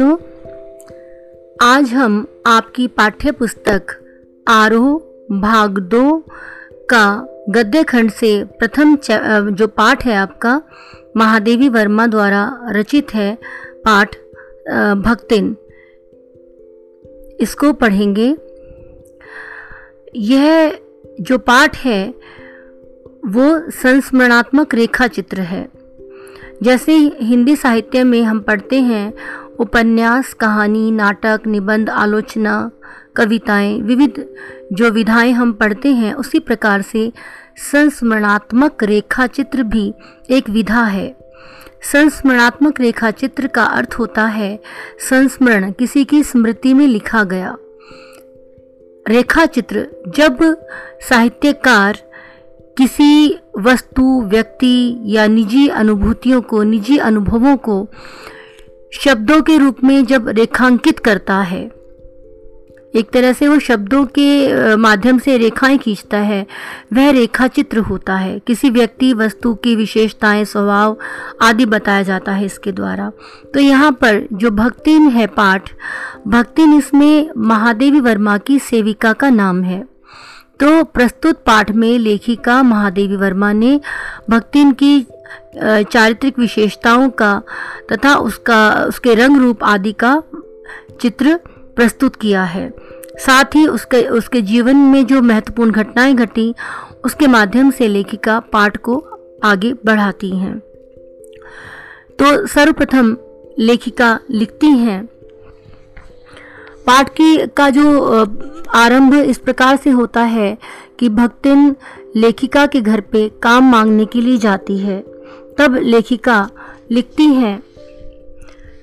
बच्चों आज हम आपकी पाठ्य पुस्तक आरोह भाग दो का गद्य खंड से प्रथम जो पाठ है आपका, महादेवी वर्मा द्वारा रचित है पाठ भक्तिन। इसको पढ़ेंगे। यह जो पाठ है, वो संस्मरणात्मक रेखा चित्र है। जैसे हिंदी साहित्य में हम पढ़ते हैं उपन्यास, कहानी, नाटक, निबंध, आलोचना, कविताएँ, विविध जो विधाएँ हम पढ़ते हैं, उसी प्रकार से संस्मरणात्मक रेखा चित्र भी एक विधा है। संस्मरणात्मक रेखा चित्र का अर्थ होता है, संस्मरण किसी की स्मृति में लिखा गया। रेखा चित्र जब साहित्यकार किसी वस्तु, व्यक्ति या निजी अनुभूतियों को, निजी अनुभवों को शब्दों के रूप में जब रेखांकित करता है, एक तरह से वो शब्दों के माध्यम से रेखाएँ खींचता है, वह रेखा चित्र होता है। किसी व्यक्ति, वस्तु की विशेषताएँ, स्वभाव आदि बताया जाता है इसके द्वारा। तो यहाँ पर जो भक्तिन है पाठ, भक्तिन इसमें महादेवी वर्मा की सेविका का नाम है। तो प्रस्तुत पाठ में लेखिका महादेवी वर्मा ने भक्तिन की चारित्रिक विशेषताओं का तथा उसका, उसके रंग रूप आदि का चित्र प्रस्तुत किया है। साथ ही उसके उसके जीवन में जो महत्वपूर्ण घटनाएँ घटी, उसके माध्यम से लेखिका पाठ को आगे बढ़ाती हैं। तो सर्वप्रथम लेखिका लिखती हैं। पाठ की, का जो आरंभ इस प्रकार से होता है कि भक्तिन लेखिका के घर पे काम मांगने के लिए जाती है। तब लेखिका लिखती है,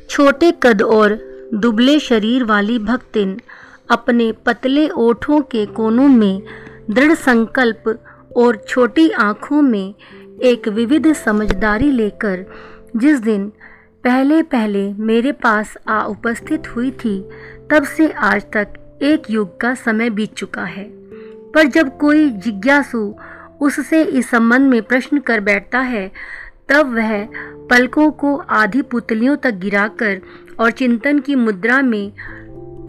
छोटे कद और दुबले शरीर वाली भक्तिन अपने पतले ओठों के कोनों में दृढ़ संकल्प और छोटी आँखों में एक विविध समझदारी लेकर जिस दिन पहले पहले मेरे पास आ उपस्थित हुई थी, तब से आज तक एक युग का समय बीत चुका है। पर जब कोई जिज्ञासु उससे इस संबंध में प्रश्न कर बैठता है तब वह पलकों को आधी पुतलियों तक गिराकर और चिंतन की मुद्रा में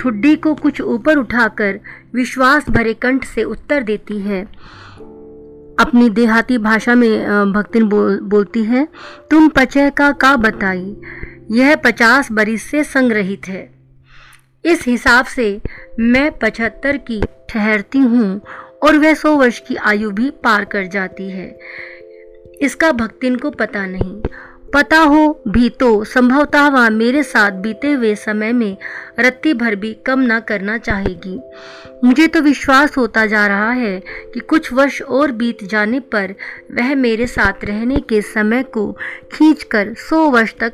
ठुड्डी को कुछ ऊपर उठाकर विश्वास भरे कंठ से उत्तर देती है। अपनी देहाती भाषा में भक्तिन बोल, बोलती है तुम पचय का का बताई? यह पचास बरिस से संग्रहित है। इस हिसाब से मैं पचहत्तर की ठहरती हूँ और वह सौ वर्ष की आयु भी पार कर जाती है। इसका भक्तिन को पता नहीं। पता हो भी तो संभवतः वह मेरे साथ बीते हुए समय में रत्ती भर भी कम ना करना चाहेगी। मुझे तो विश्वास होता जा रहा है कि कुछ वर्ष और बीत जाने पर वह मेरे साथ रहने के समय को खींचकर सौ वर्ष तक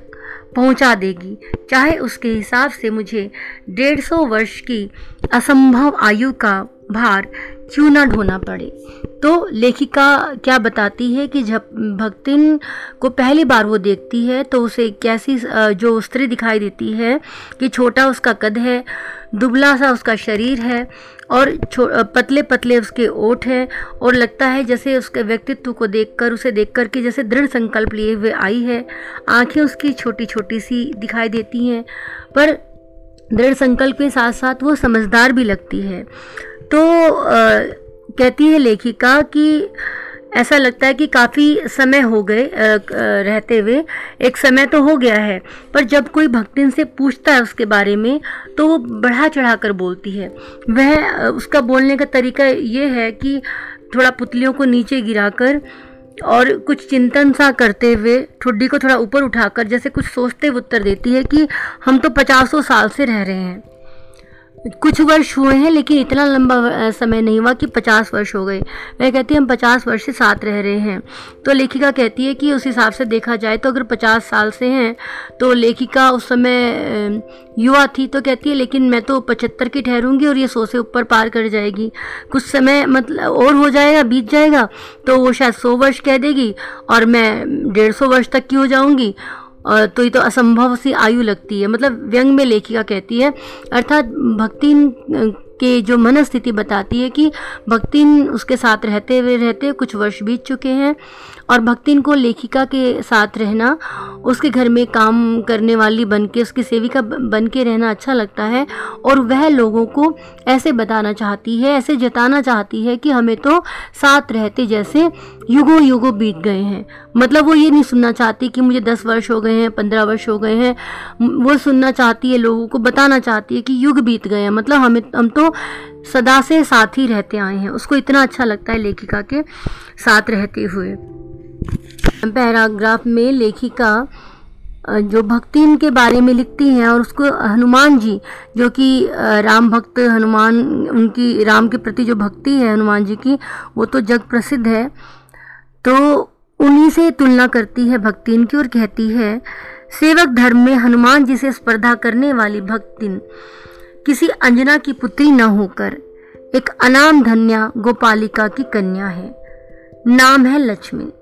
पहुँचा देगी। चाहे उसके हिसाब से मुझे डेढ़ सौ वर्ष की असंभव आयु का भार क्यों ना ढोना पड़े। तो लेखिका क्या बताती है कि जब भक्तिन को पहली बार वो देखती है तो उसे कैसी जो स्त्री दिखाई देती है कि छोटा उसका कद है दुबला सा उसका शरीर है और पतले पतले उसके ओठ हैं और लगता है जैसे उसके व्यक्तित्व को देखकर उसे देखकर कि जैसे दृढ़ संकल्प लिए हुए आई है। आँखें उसकी छोटी छोटी सी दिखाई देती हैं पर दृढ़ संकल्प के साथ साथ वो समझदार भी लगती है। तो आ, कहती है लेखिका कि ऐसा लगता है कि काफ़ी समय हो गए रहते हुए। एक समय तो हो गया है, पर जब कोई भक्तिन से पूछता है उसके बारे में तो वो बढ़ा चढ़ा कर बोलती है। वह उसका बोलने का तरीका ये है कि थोड़ा पुतलियों को नीचे गिराकर और कुछ चिंतन सा करते हुए ठुड्डी को थोड़ा ऊपर उठाकर, जैसे कुछ सोचते हुए उत्तर देती है कि हम तो पचासों साल से रह रहे हैं। कुछ वर्ष हुए हैं, लेकिन इतना लंबा समय नहीं हुआ कि पचास वर्ष हो गए। वह कहती है, हम पचास वर्ष से साथ रह रहे हैं। तो लेखिका कहती है कि उस हिसाब से देखा जाए तो अगर पचास साल से हैं तो लेखिका उस समय युवा थी तो कहती है, लेकिन मैं तो पचहत्तर की ठहरूँगी और ये सौ से ऊपर पार कर जाएगी। कुछ समय मतलब और हो जाएगा, बीत जाएगा तो वो शायद सौ वर्ष कह देगी और मैं डेढ़ सौ वर्ष तक की हो जाऊँगी तो ये तो असंभव सी आयु लगती है मतलब व्यंग में लेखिका कहती है, अर्थात भक्ति के जो मनस्थिति बताती है कि भक्तिन उसके साथ रहते हुए रहते कुछ वर्ष बीत चुके हैं और भक्तिन को लेखिका के साथ रहना, उसके घर में काम करने वाली बन के उसकी सेविका बन के रहना अच्छा लगता है और वह लोगों को ऐसे बताना चाहती है, ऐसे जताना चाहती है कि हमें तो साथ रहते जैसे युगों युगों बीत गए हैं। मतलब वो ये नहीं सुनना चाहती कि मुझे दस वर्ष हो गए हैं, पंद्रह वर्ष हो गए हैं। वो सुनना चाहती है, लोगों को बताना चाहती है कि युग बीत गए हैं। मतलब हमें, हम तो सदा से साथ ही रहते आए हैं। उसको इतना अच्छा लगता है लेखिका के साथ रहते हुए। पैराग्राफ में लेखिका जो भक्ति के बारे में लिखती हैं और उसको हनुमान जी, जो कि राम भक्त हनुमान, उनकी, राम के प्रति जो भक्ति है हनुमान जी की, वो तो जग प्रसिद्ध है। तो उन्हीं से तुलना करती है भक्तिन की और कहती है, सेवक धर्म में हनुमान जी से स्पर्धा करने वाली भक्तिन किसी अंजना की पुत्री न होकर एक अनाम धन्या गोपालिका की कन्या है। नाम है लक्ष्मी।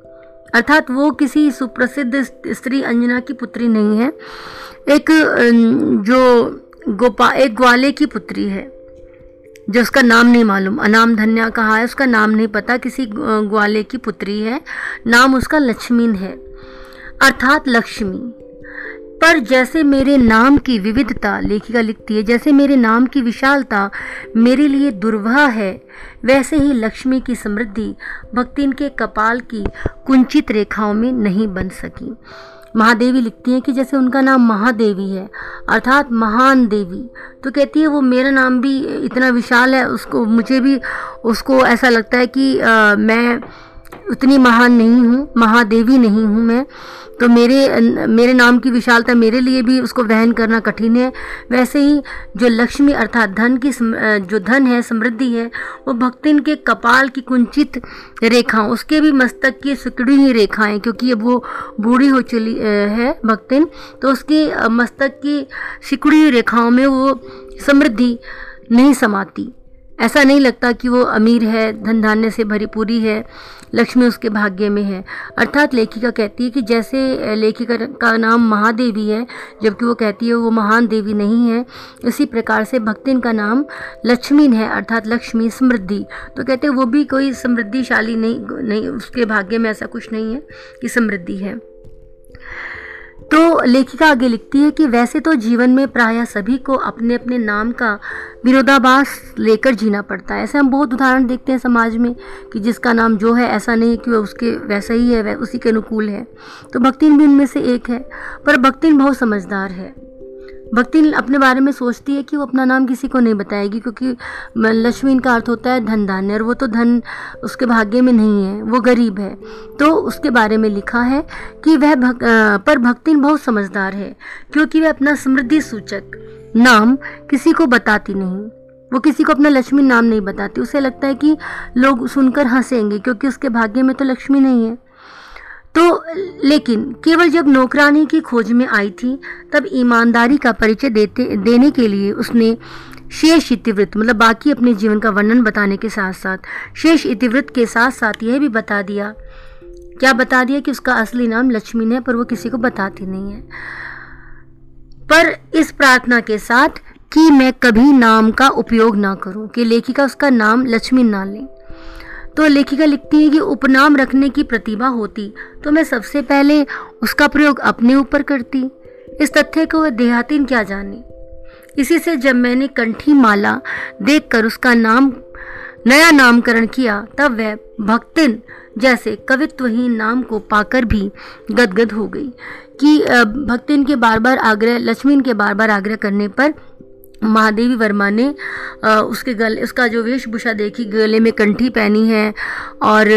अर्थात वो किसी सुप्रसिद्ध स्त्री अंजना की पुत्री नहीं है। एक जो गोपा, एक ग्वाले की पुत्री है, जो उसका नाम नहीं मालूम। अनाम धन्या कहा है, उसका नाम नहीं पता। किसी ग्वाले की पुत्री है। नाम उसका लक्ष्मीन है। अर्थात लक्ष्मी। पर जैसे मेरे नाम की विविधता लेखिका लिखती है जैसे मेरे नाम की विशालता मेरे लिए दुर्वाह है वैसे ही लक्ष्मी की समृद्धि भक्ति के कपाल की कुंचित रेखाओं में नहीं बन सकी। महादेवी लिखती हैं कि जैसे उनका नाम महादेवी है अर्थात महान देवी। तो कहती है वो मेरा नाम भी इतना विशाल है उसको मुझे भी उसको ऐसा लगता है कि आ, मैं उतनी महान नहीं हूँ महादेवी नहीं हूँ मैं। तो मेरे मेरे नाम की विशालता मेरे लिए भी उसको वहन करना कठिन है। वैसे ही जो लक्ष्मी अर्थात धन की जो धन है, समृद्धि है, वो भक्तिन के कपाल की कुंचित रेखाओं उसके भी मस्तक की सिकड़ी ही रेखाएँ, क्योंकि अब वो बूढ़ी हो चली है भक्तिन तो उसकी मस्तक की सिकड़ी रेखाओं में वो समृद्धि नहीं समाती। ऐसा नहीं लगता कि वो अमीर है, धन धान्य से भरी पूरी है। लक्ष्मी उसके भाग्य में है। अर्थात लेखिका कहती है कि जैसे लेखिका का नाम महादेवी है, जबकि वो कहती है वो महान देवी नहीं है, इसी प्रकार से भक्तिन का नाम लक्ष्मी है, अर्थात लक्ष्मी समृद्धि। तो कहते हैं वो भी कोई समृद्धिशाली नहीं नहीं, उसके भाग्य में ऐसा कुछ नहीं है कि समृद्धि है। तो लेखिका आगे लिखती है कि वैसे तो जीवन में प्रायः सभी को अपने अपने नाम का विरोधाभास लेकर जीना पड़ता है। ऐसे हम बहुत उदाहरण देखते हैं समाज में कि जिसका नाम जो है, ऐसा नहीं कि वह उसके वैसा ही है, वह उसी के अनुकूल है। तो भक्तिन भी उनमें से एक है, पर भक्तिन बहुत समझदार है। भक्ति अपने बारे में सोचती है कि वो अपना नाम किसी को नहीं बताएगी क्योंकि लक्ष्मी का अर्थ होता है धन धान्य और वो तो धन उसके भाग्य में नहीं है वो गरीब है। तो उसके बारे में लिखा है कि वह भक, पर भक्तिन बहुत समझदार है क्योंकि वह अपना समृद्धि सूचक नाम किसी को बताती नहीं। वो किसी को अपना लक्ष्मी नाम नहीं बताती। उसे लगता है कि लोग सुनकर हंसेंगे क्योंकि उसके भाग्य में तो लक्ष्मी नहीं है। तो लेकिन, केवल जब नौकरानी की खोज में आई थी, तब ईमानदारी का परिचय देते, देने के लिए उसने शेष इतिवृत्त मतलब बाकी अपने जीवन का वर्णन बताने के साथ साथ शेष इतिवृत्त के साथ साथ यह भी बता दिया। क्या बता दिया कि उसका असली नाम लक्ष्मी है पर वो किसी को बताती नहीं है। पर इस प्रार्थना के साथ कि मैं कभी नाम का उपयोग ना करूँ, कि लेखिका उसका नाम लक्ष्मी ना लें। तो लेखिका लिखती है कि उपनाम रखने की प्रतिभा होती तो मैं सबसे पहले उसका प्रयोग अपने ऊपर करती। इस तथ्य को वह देहातीन क्या जाने? इसी से जब मैंने कंठी माला देखकर उसका नाम, नया नामकरण किया, तब वह भक्तिन जैसे कवित्वहीन नाम को पाकर भी गदगद हो गई कि भक्तिन के बार बार आग्रह, लक्ष्मीन के बार बार आग्रह करने पर महादेवी वर्मा ने उसके गले, उसका जो वेशभूषा देखी, गले में कंठी पहनी है और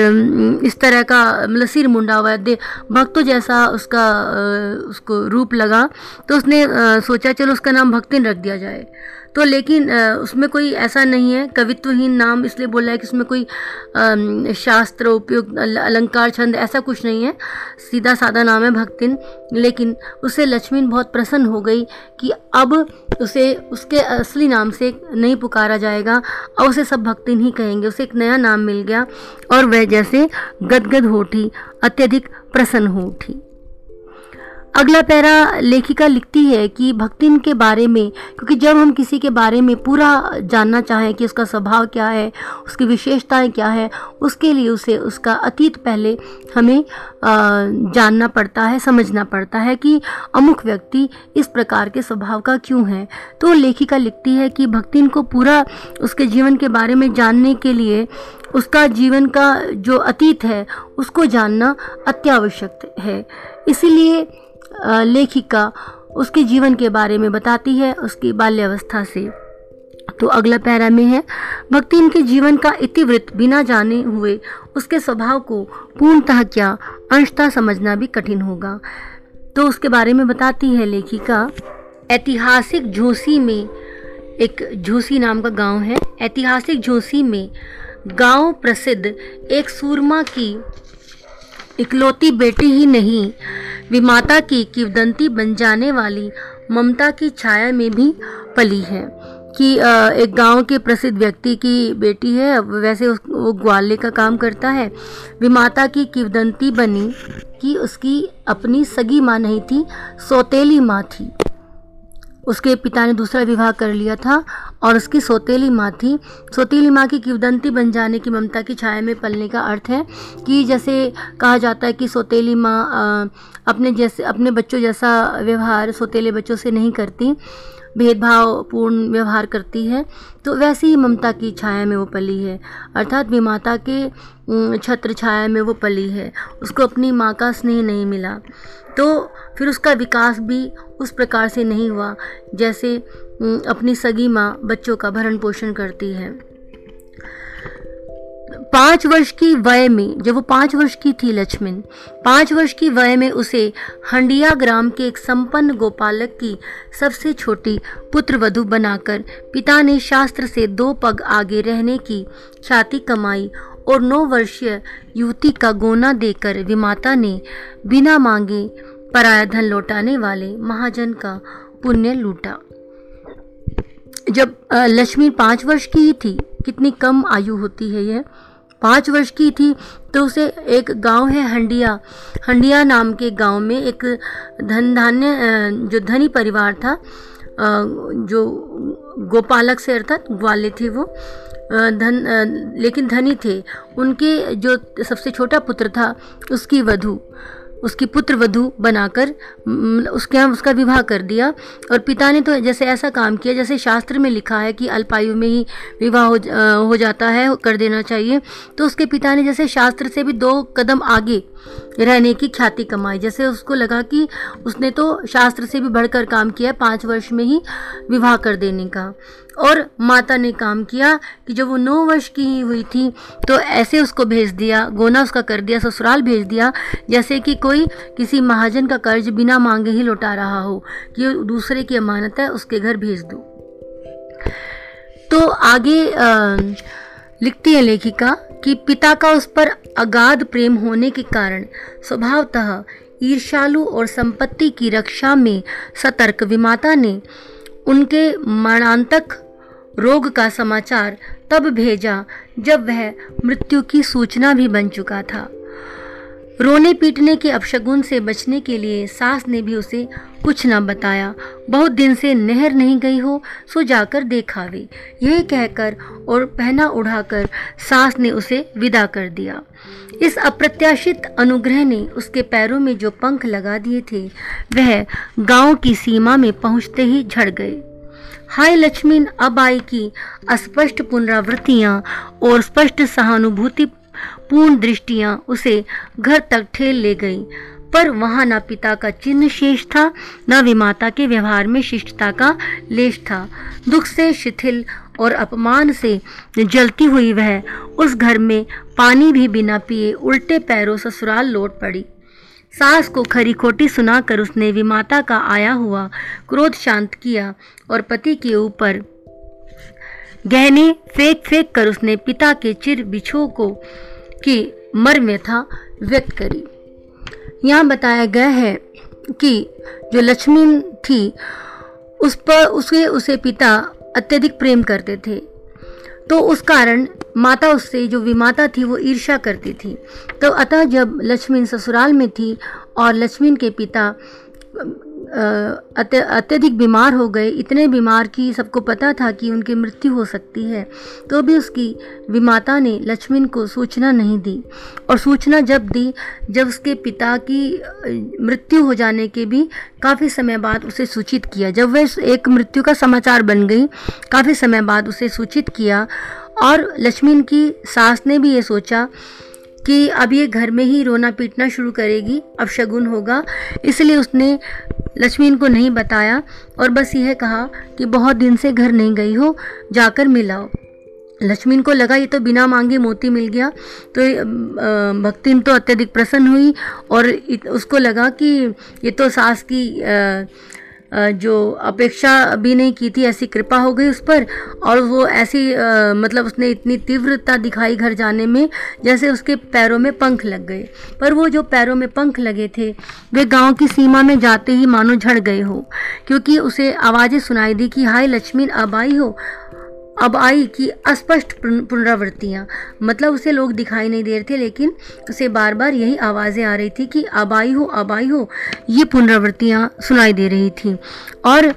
इस तरह का मतलब सिर मुंडा हुआ है। भक्तो जैसा उसका उसको रूप लगा। तो उसने सोचा, चलो उसका नाम भक्तिन रख दिया जाए। तो लेकिन उसमें कोई ऐसा नहीं है। कवित्वहीन नाम इसलिए बोला है कि उसमें कोई शास्त्र उपयुक्त अलंकार, छंद ऐसा कुछ नहीं है। सीधा साधा नाम है भक्तिन। लेकिन उससे लक्ष्मीन बहुत प्रसन्न हो गई कि अब उसे, उसके असली नाम से नहीं पुकारा जाएगा और उसे सब भक्तिन ही कहेंगे। उसे एक नया नाम मिल गया और वह जैसे गदगद हो उठी अत्यधिक प्रसन्न हो उठी अगला पैरा लेखिका लिखती है कि भक्तिन के बारे में, क्योंकि जब हम किसी के बारे में पूरा जानना चाहें कि उसका स्वभाव क्या है, उसकी विशेषताएँ क्या है, उसके लिए उसे, उसका अतीत पहले हमें जानना पड़ता है, समझना पड़ता है कि अमुक व्यक्ति इस प्रकार के स्वभाव का क्यों है। तो लेखिका लिखती है कि भक्तिन को पूरा उसके जीवन के बारे में जानने के लिए उसका जीवन का जो अतीत है, उसको जानना अत्यावश्यक है। इसीलिए लेखिका उसके जीवन के बारे में बताती है उसकी बाल्यावस्था से। तो अगला पैरा में है, भक्ति इनके जीवन का इतिवृत्त बिना जाने हुए उसके स्वभाव को पूर्णतः क्या अंशतः समझना भी कठिन होगा। तो उसके बारे में बताती है लेखिका, ऐतिहासिक झोसी में एक झोसी नाम का गाँव है। ऐतिहासिक झोसी में गाँव प्रसिद्ध एक सूरमा की इकलौती बेटी ही नहीं, विमाता की किवदंती बन जाने वाली ममता की छाया में भी पली है कि एक गाँव के प्रसिद्ध व्यक्ति की बेटी है वैसे वो ग्वाले का काम करता है। विमाता की किवदंती बनी कि उसकी अपनी सगी माँ नहीं थी, सौतेली माँ थी। उसके पिता ने दूसरा विवाह कर लिया था और उसकी सौतेली माँ थी। सौतेली माँ की किवदंती बन जाने की ममता की छाया में पलने का अर्थ है कि जैसे कहा जाता है कि सौतेली माँ अपने जैसे, अपने बच्चों जैसा व्यवहार सौतेले बच्चों से नहीं करती, भेदभावपूर्ण व्यवहार करती है तो वैसे ही ममता की छाया में वो पली है। अर्थात विमाता के छत्र छाया में वो पली है। उसको अपनी माँ का स्नेह नहीं मिला। तो फिर उसका विकास भी उस प्रकार से नहीं हुआ, जैसे अपनी सगी माँ बच्चों का भरण पोषण करती है। पाँच वर्ष की वय में, जब वो पाँच वर्ष की थी लक्ष्मण, पाँच वर्ष की वय में उसे हंडिया ग्राम के एक संपन्न गोपालक की सबसे छोटी पुत्र वधु बनाकर पिता ने शास्त्र से दो पग आगे रहने की ख्याति कमाई और नौ वर्षीय युवती का गोना देकर विमाता ने बिना मांगे पराया धन लौटाने वाले महाजन का पुण्य लूटा। जब लक्ष्मी पाँच वर्ष की ही थी, कितनी कम आयु होती है यह? पाँच वर्ष की थी तो उसे एक गाँव है हंडिया। हंडिया नाम के गाँव में एक धन धान्य जो धनी परिवार था जो गोपालक से अर्थात ग्वाले थे वो। धन लेकिन धनी थे। उनके जो सबसे छोटा पुत्र था उसकी वधु उसकी पुत्र वधु बनाकर उसके यहाँ उसका विवाह कर दिया। और पिता ने तो जैसे ऐसा काम किया जैसे शास्त्र में लिखा है कि अल्पायु में ही विवाह हो, हो जाता है कर देना चाहिए। तो उसके पिता ने जैसे शास्त्र से भी दो कदम आगे रहने की ख्याति कमाई। जैसे उसको लगा कि उसने तो शास्त्र से भी बढ़कर काम किया पाँच वर्ष में ही विवाह कर देने का। और माता ने काम किया कि जब वो नौ वर्ष की ही हुई थी तो ऐसे उसको भेज दिया गोना उसका कर दिया ससुराल भेज दिया जैसे कि कोई किसी महाजन का कर्ज बिना मांगे ही लौटा रहा हो कि दूसरे की अमानत है उसके घर भेज दो। तो आगे आ, लिखती है लेखिका कि पिता का उस पर अगाध प्रेम होने के कारण स्वभावतः ईर्षालु और संपत्ति की रक्षा में सतर्क विमाता ने उनके मरणांतक रोग का समाचार तब भेजा जब वह मृत्यु की सूचना भी बन चुका था। रोने पीटने के अपशगुन से बचने के लिए सास ने भी उसे कुछ न बताया। बहुत दिन से नहर नहीं गई हो, सो जाकर देखावे। यह कहकर और पहना उड़ाकर सास ने उसे विदा कर दिया। इस अप्रत्याशित अनुग्रह ने उसके पैरों में जो पंख लगा दिए थे, वह गाँव की सीमा में पहुँचते ही झड़ गए। हाय लक्ष्मी अब आई की अस्पष्ट पुनरावृत्तियाँ और स्पष्ट सहानुभूति पूर्ण दृष्टियाँ उसे घर तक ठेल ले गईं। पर वहाँ न पिता का चिन्ह शेष था, न विमाता के व्यवहार में शिष्टता का लेश था। दुख से, शिथिल और अपमान से जलती हुई वह उस घर में पानी भी बिना पिए उल्टे पैरों ससुराल लौट पड़ी। सास को खरी खोटी सुनाकर उसने विमाता का आया हुआ क्रोध शांत किया और पति के ऊपर गहने फेंक फेंक कर उसने पिता के चिर बिछो को की मर व्यथा व्यक्त करी। यहाँ बताया गया है कि जो लक्ष्मी थी, उस पर उसके, उसे पिता अत्यधिक प्रेम करते थे। तो उस कारण माता उससे, जो विमाता थी, वो ईर्ष्या करती थी। तो अतः जब लक्ष्मी ससुराल में थी और लक्ष्मी के पिता अत्यधिक बीमार हो गए। इतने बीमार कि सबको पता था कि उनकी मृत्यु हो सकती है। तो भी उसकी विमाता ने लक्ष्मण को सूचना नहीं दी। और सूचना जब दी, जब उसके पिता की मृत्यु हो जाने के भी काफ़ी समय बाद उसे सूचित किया। जब वह एक मृत्यु का समाचार बन गई, काफ़ी समय बाद उसे सूचित किया। और लक्ष्मण की सास ने भी ये सोचा कि अब ये घर में ही रोना पीटना शुरू करेगी, अब शगुन होगा। इसलिए उसने लक्ष्मी को नहीं बताया और बस यह कहा कि बहुत दिन से घर नहीं गई हो, जाकर मिलाओ लक्ष्मी को लगा ये तो बिना मांगे मोती मिल गया। तो भक्तिन तो अत्यधिक प्रसन्न हुई और उसको लगा कि ये तो सास की जो अपेक्षा भी नहीं की थी, ऐसी कृपा हो गई उस पर, और वो ऐसी मतलब उसने इतनी तीव्रता दिखाई घर जाने में, जैसे उसके पैरों में पंख लग गए। पर वो जो पैरों में पंख लगे थे, वे गाँव की सीमा में जाते ही मानो झड़ गए हो, क्योंकि उसे आवाज़ें सुनाई दी कि, हाय लक्ष्मी अब आई हो? अब आई कि अस्पष्ट पुनरावृत्तियाँ। मतलब उसे लोग दिखाई नहीं दे रहे थे लेकिन उसे बार बार यही आवाज़ें आ रही थी कि अब आई हो अब आई हो ये पुनरावृत्तियाँ सुनाई दे रही थी। और आ,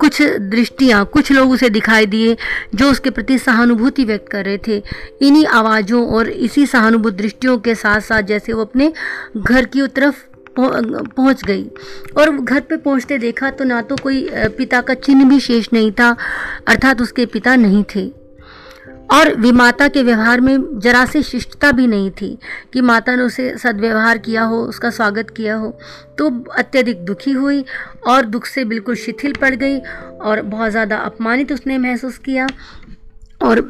कुछ दृष्टियाँ कुछ लोग उसे दिखाई दिए जो उसके प्रति सहानुभूति व्यक्त कर रहे थे। इन्हीं आवाज़ों और इसी सहानुभूत दृष्टियों के साथ साथ जैसे वो अपने घर की तरफ़ पहुँच गई। और घर पे पहुँचते देखा तो ना तो कोई पिता का चिन्ह भी शेष नहीं था, अर्थात उसके पिता नहीं थे। और विमाता के व्यवहार में जरा से शिष्टता भी नहीं थी कि माता ने उसे सदव्यवहार किया हो, उसका स्वागत किया हो। तो अत्यधिक दुखी हुई और दुख से बिल्कुल शिथिल पड़ गई और बहुत ज़्यादा अपमानित उसने महसूस किया। और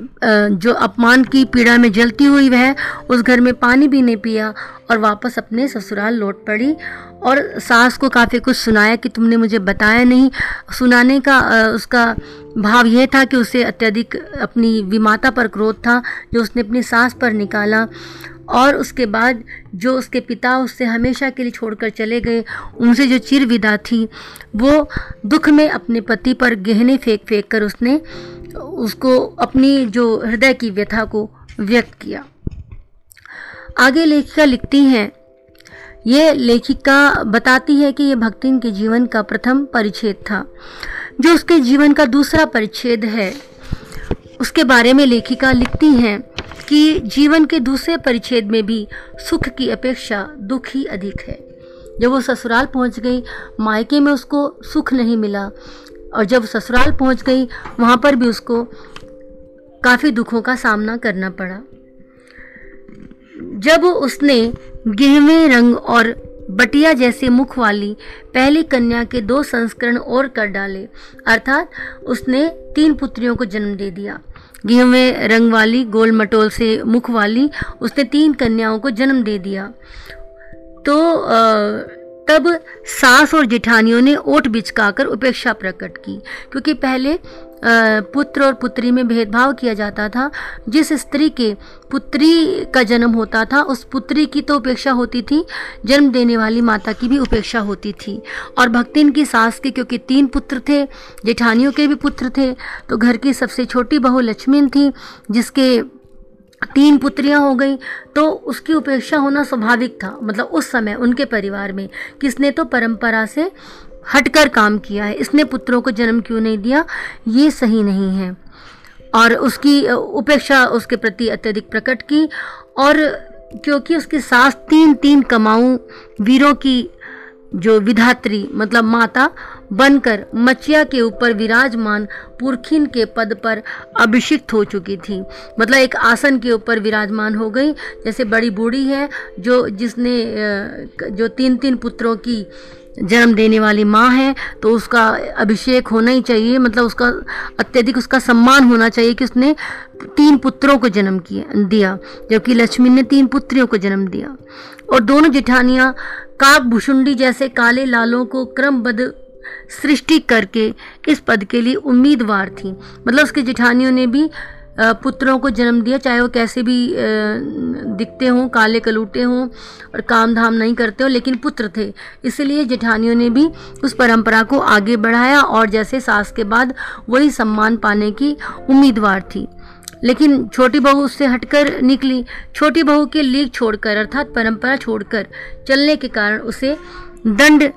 जो अपमान की पीड़ा में जलती हुई वह उस घर में पानी भी नहीं पिया और वापस अपने ससुराल लौट पड़ी। और सास को काफ़ी कुछ सुनाया कि तुमने मुझे बताया नहीं। सुनाने का उसका भाव यह था कि उसे अत्यधिक अपनी विमाता पर क्रोध था जो उसने अपनी सास पर निकाला। और उसके बाद जो उसके पिता उससे हमेशा के लिए छोड़कर चले गए, उनसे जो चिर विदा थी, वो दुख में अपने पति पर गहने फेंक फेंक कर उसने उसको अपनी जो हृदय की व्यथा को व्यक्त किया। आगे लेखिका लिखती हैं, ये लेखिका बताती है कि यह भक्तिन के जीवन का प्रथम परिच्छेद था, जो उसके जीवन का दूसरा परिच्छेद है। उसके बारे में लेखिका लिखती हैं कि जीवन के दूसरे परिच्छेद में भी सुख की अपेक्षा दुख ही अधिक है। जब वो ससुराल पहुँच गई, मायके में उसको सुख नहीं मिला और जब ससुराल पहुँच गई वहाँ पर भी उसको काफ़ी दुखों का सामना करना पड़ा। जब उसने गेहवे रंग और बटिया जैसे मुख वाली पहली कन्या के दो संस्करण और कर डाले अर्थात उसने तीन पुत्रियों को जन्म दे दिया। गेहवे रंग वाली गोल मटोल से मुख वाली उसने तीन कन्याओं को जन्म दे दिया। तो आ, तब सास और जेठानियों ने ओट बिचकाकर उपेक्षा प्रकट की, क्योंकि पहले पुत्र और पुत्री में भेदभाव किया जाता था। जिस स्त्री के पुत्री का जन्म होता था, उस पुत्री की तो उपेक्षा होती थी, जन्म देने वाली माता की भी उपेक्षा होती थी। और भक्तिन की सास के, क्योंकि तीन पुत्र थे, जेठानियों के भी पुत्र थे तो घर की सबसे छोटी बहू लक्ष्मी थी, जिसके तीन पुत्रियाँ हो गई तो उसकी उपेक्षा होना स्वाभाविक था। मतलब उस समय उनके परिवार में किसने तो परंपरा से हटकर काम किया है। इसने पुत्रों को जन्म क्यों नहीं दिया, ये सही नहीं है। और उसकी उपेक्षा उसके प्रति अत्यधिक प्रकट की और क्योंकि उसकी सास तीन तीन कमाऊ वीरों की जो विधात्री मतलब माता बनकर मचिया के ऊपर विराजमान पुरखिन के पद पर अभिषिक्त हो चुकी थी। मतलब एक आसन के ऊपर विराजमान हो गई। जैसे बड़ी बूढ़ी है, जो जिसने जो तीन तीन पुत्रों की जन्म देने वाली माँ है तो उसका अभिषेक होना ही चाहिए। मतलब उसका अत्यधिक उसका सम्मान होना चाहिए कि उसने तीन पुत्रों को जन्म किया, दिया। जबकि लक्ष्मी ने तीन पुत्रियों को जन्म दिया। और दोनों जेठानियाँ काक भुषुंडी जैसे काले लालों को क्रमबद्ध सृष्टि करके इस पद के लिए उम्मीदवार थी। मतलब उसकी जेठानियों ने भी पुत्रों को जन्म दिया, चाहे वो कैसे भी दिखते हों, काले कलूटे हों और काम धाम नहीं करते हो, लेकिन पुत्र थे। इसलिए जेठानियों ने भी उस परंपरा को आगे बढ़ाया और जैसे सास के बाद वही सम्मान पाने की उम्मीदवार थी। लेकिन छोटी बहू उससे हटकर निकली। छोटी बहू के लीक छोड़कर, अर्थात परंपरा छोड़कर चलने के कारण उसे दंड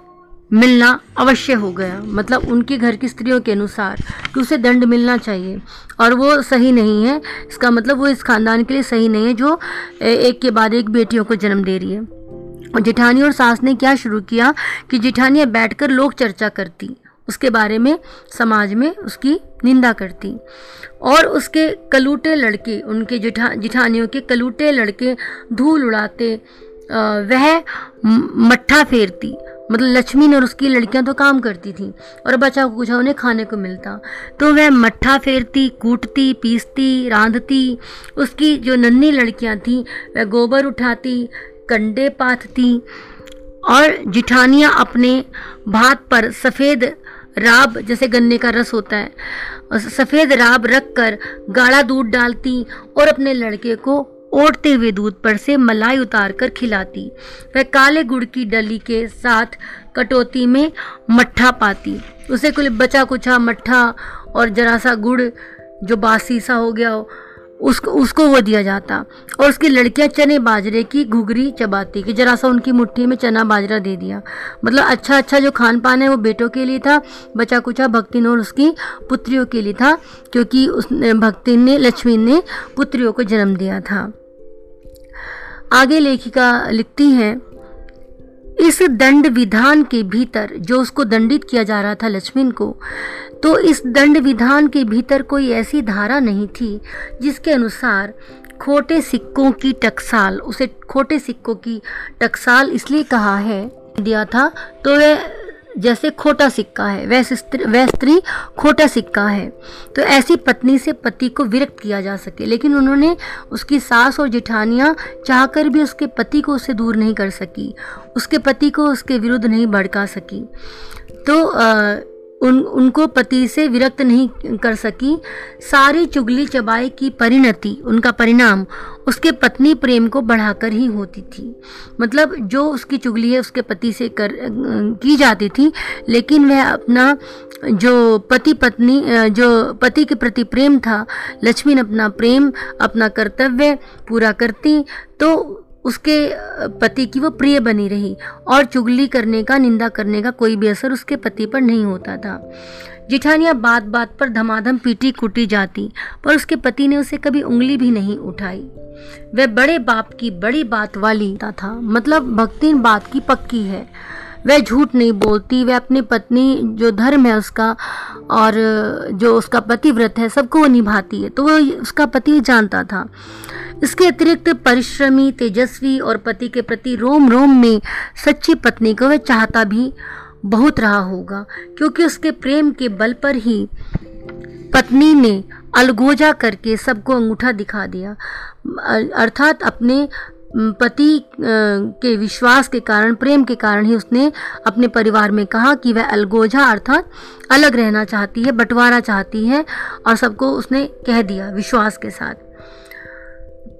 मिलना अवश्य हो गया। मतलब उनके घर की स्त्रियों के अनुसार कि उसे दंड मिलना चाहिए। और वो सही नहीं है। इसका मतलब वो इस खानदान के लिए सही नहीं है जो एक के बाद एक बेटियों को जन्म दे रही है। और जेठानी और सास ने क्या शुरू किया कि जेठानियाँ बैठकर लोक चर्चा करती, उसके बारे में, समाज में उसकी निंदा करती। और उसके कलूटे लड़के, उनके जिठा, जिठानियों के कलूटे लड़के धूल उड़ाते वह मट्ठा फेरती। मतलब लक्ष्मी और उसकी लड़कियाँ तो काम करती थीं, और बचा कुछ उन्हें खाने को मिलता। तो वह मट्ठा फेरती, कूटती, पीसती, रांधती, उसकी जो नन्ही लड़कियाँ थीं, वह गोबर उठाती, कंडे पाथती और जिठानियाँ अपने भात पर सफ़ेद राब, जैसे गन्ने का रस होता है सफ़ेद राब रख कर गाढ़ा दूध डालती, और अपने लड़के को ओढ़ते हुए दूध पर से मलाई उतार कर खिलाती। वह काले गुड़ की डली के साथ कटोती में मट्ठा पाती। उसे कुछ बचा कुचा मट्ठा और जरा सा गुड़ जो बासी सा हो गया हो उसको उसको वो दिया जाता। और उसकी लड़कियाँ चने बाजरे की घुघरी चबाती कि जरा सा उनकी मुट्ठी में चना बाजरा दे दिया। मतलब अच्छा अच्छा जो खान पान है वो बेटों के लिए था, बचा कुचा भक्तिन और उसकी पुत्रियों के लिए था, क्योंकि उस भक्तिन ने लक्ष्मी ने पुत्रियों को जन्म दिया था। आगे लेखिका लिखती हैं, इस दंड विधान के भीतर जो उसको दंडित किया जा रहा था लक्ष्मण को तो इस दंड विधान के भीतर कोई ऐसी धारा नहीं थी जिसके अनुसार खोटे सिक्कों की टकसाल, उसे खोटे सिक्कों की टकसाल इसलिए कहा है, दिया था तो वह जैसे खोटा सिक्का है वह स्त्री वह स्त्री खोटा सिक्का है। तो ऐसी पत्नी से पति को विरक्त किया जा सके लेकिन उन्होंने उसकी सास और जिठानियाँ चाहकर भी उसके पति को उससे दूर नहीं कर सकी उसके पति को उसके विरुद्ध नहीं भड़का सकी। तो आ, उन, उनको पति से विरक्त नहीं कर सकी। सारी चुगली चबाई की परिणति, उनका परिणाम उसके पत्नी प्रेम को बढ़ाकर ही होती थी। मतलब जो उसकी चुगली है, उसके पति से कर की जाती थी, लेकिन वह अपना जो पति पत्नी जो पति के प्रति प्रेम था, लक्ष्मी ने अपना प्रेम, अपना कर्तव्य पूरा करती तो उसके पति की वो प्रिय बनी रही और चुगली करने का, निंदा करने का कोई भी असर उसके पति पर नहीं होता था। जिठानिया बात बात पर धमाधम पीटी कुटी जाती, पर उसके पति ने उसे कभी उंगली भी नहीं उठाई। वह बड़े बाप की बड़ी बात वाली था मतलब भक्तिन बात की पक्की है। वह झूठ नहीं बोलती, वह अपनी पत्नी, जो धर्म है उसका, और जो उसका पतिव्रत है, सबको वो निभाती है। तो वो उसका पति जानता था। इसके अतिरिक्त परिश्रमी, तेजस्वी और पति के प्रति रोम रोम में सच्ची पत्नी को वह चाहता भी बहुत रहा होगा, क्योंकि उसके प्रेम के बल पर ही पत्नी ने अलगोजा करके सबको अंगूठा दिखा दिया। अर्थात अपने पति के विश्वास के कारण, प्रेम के कारण ही उसने अपने परिवार में कहा कि वह अलगोझा अर्थात अलग रहना चाहती है, बंटवारा चाहती है और सबको उसने कह दिया विश्वास के साथ।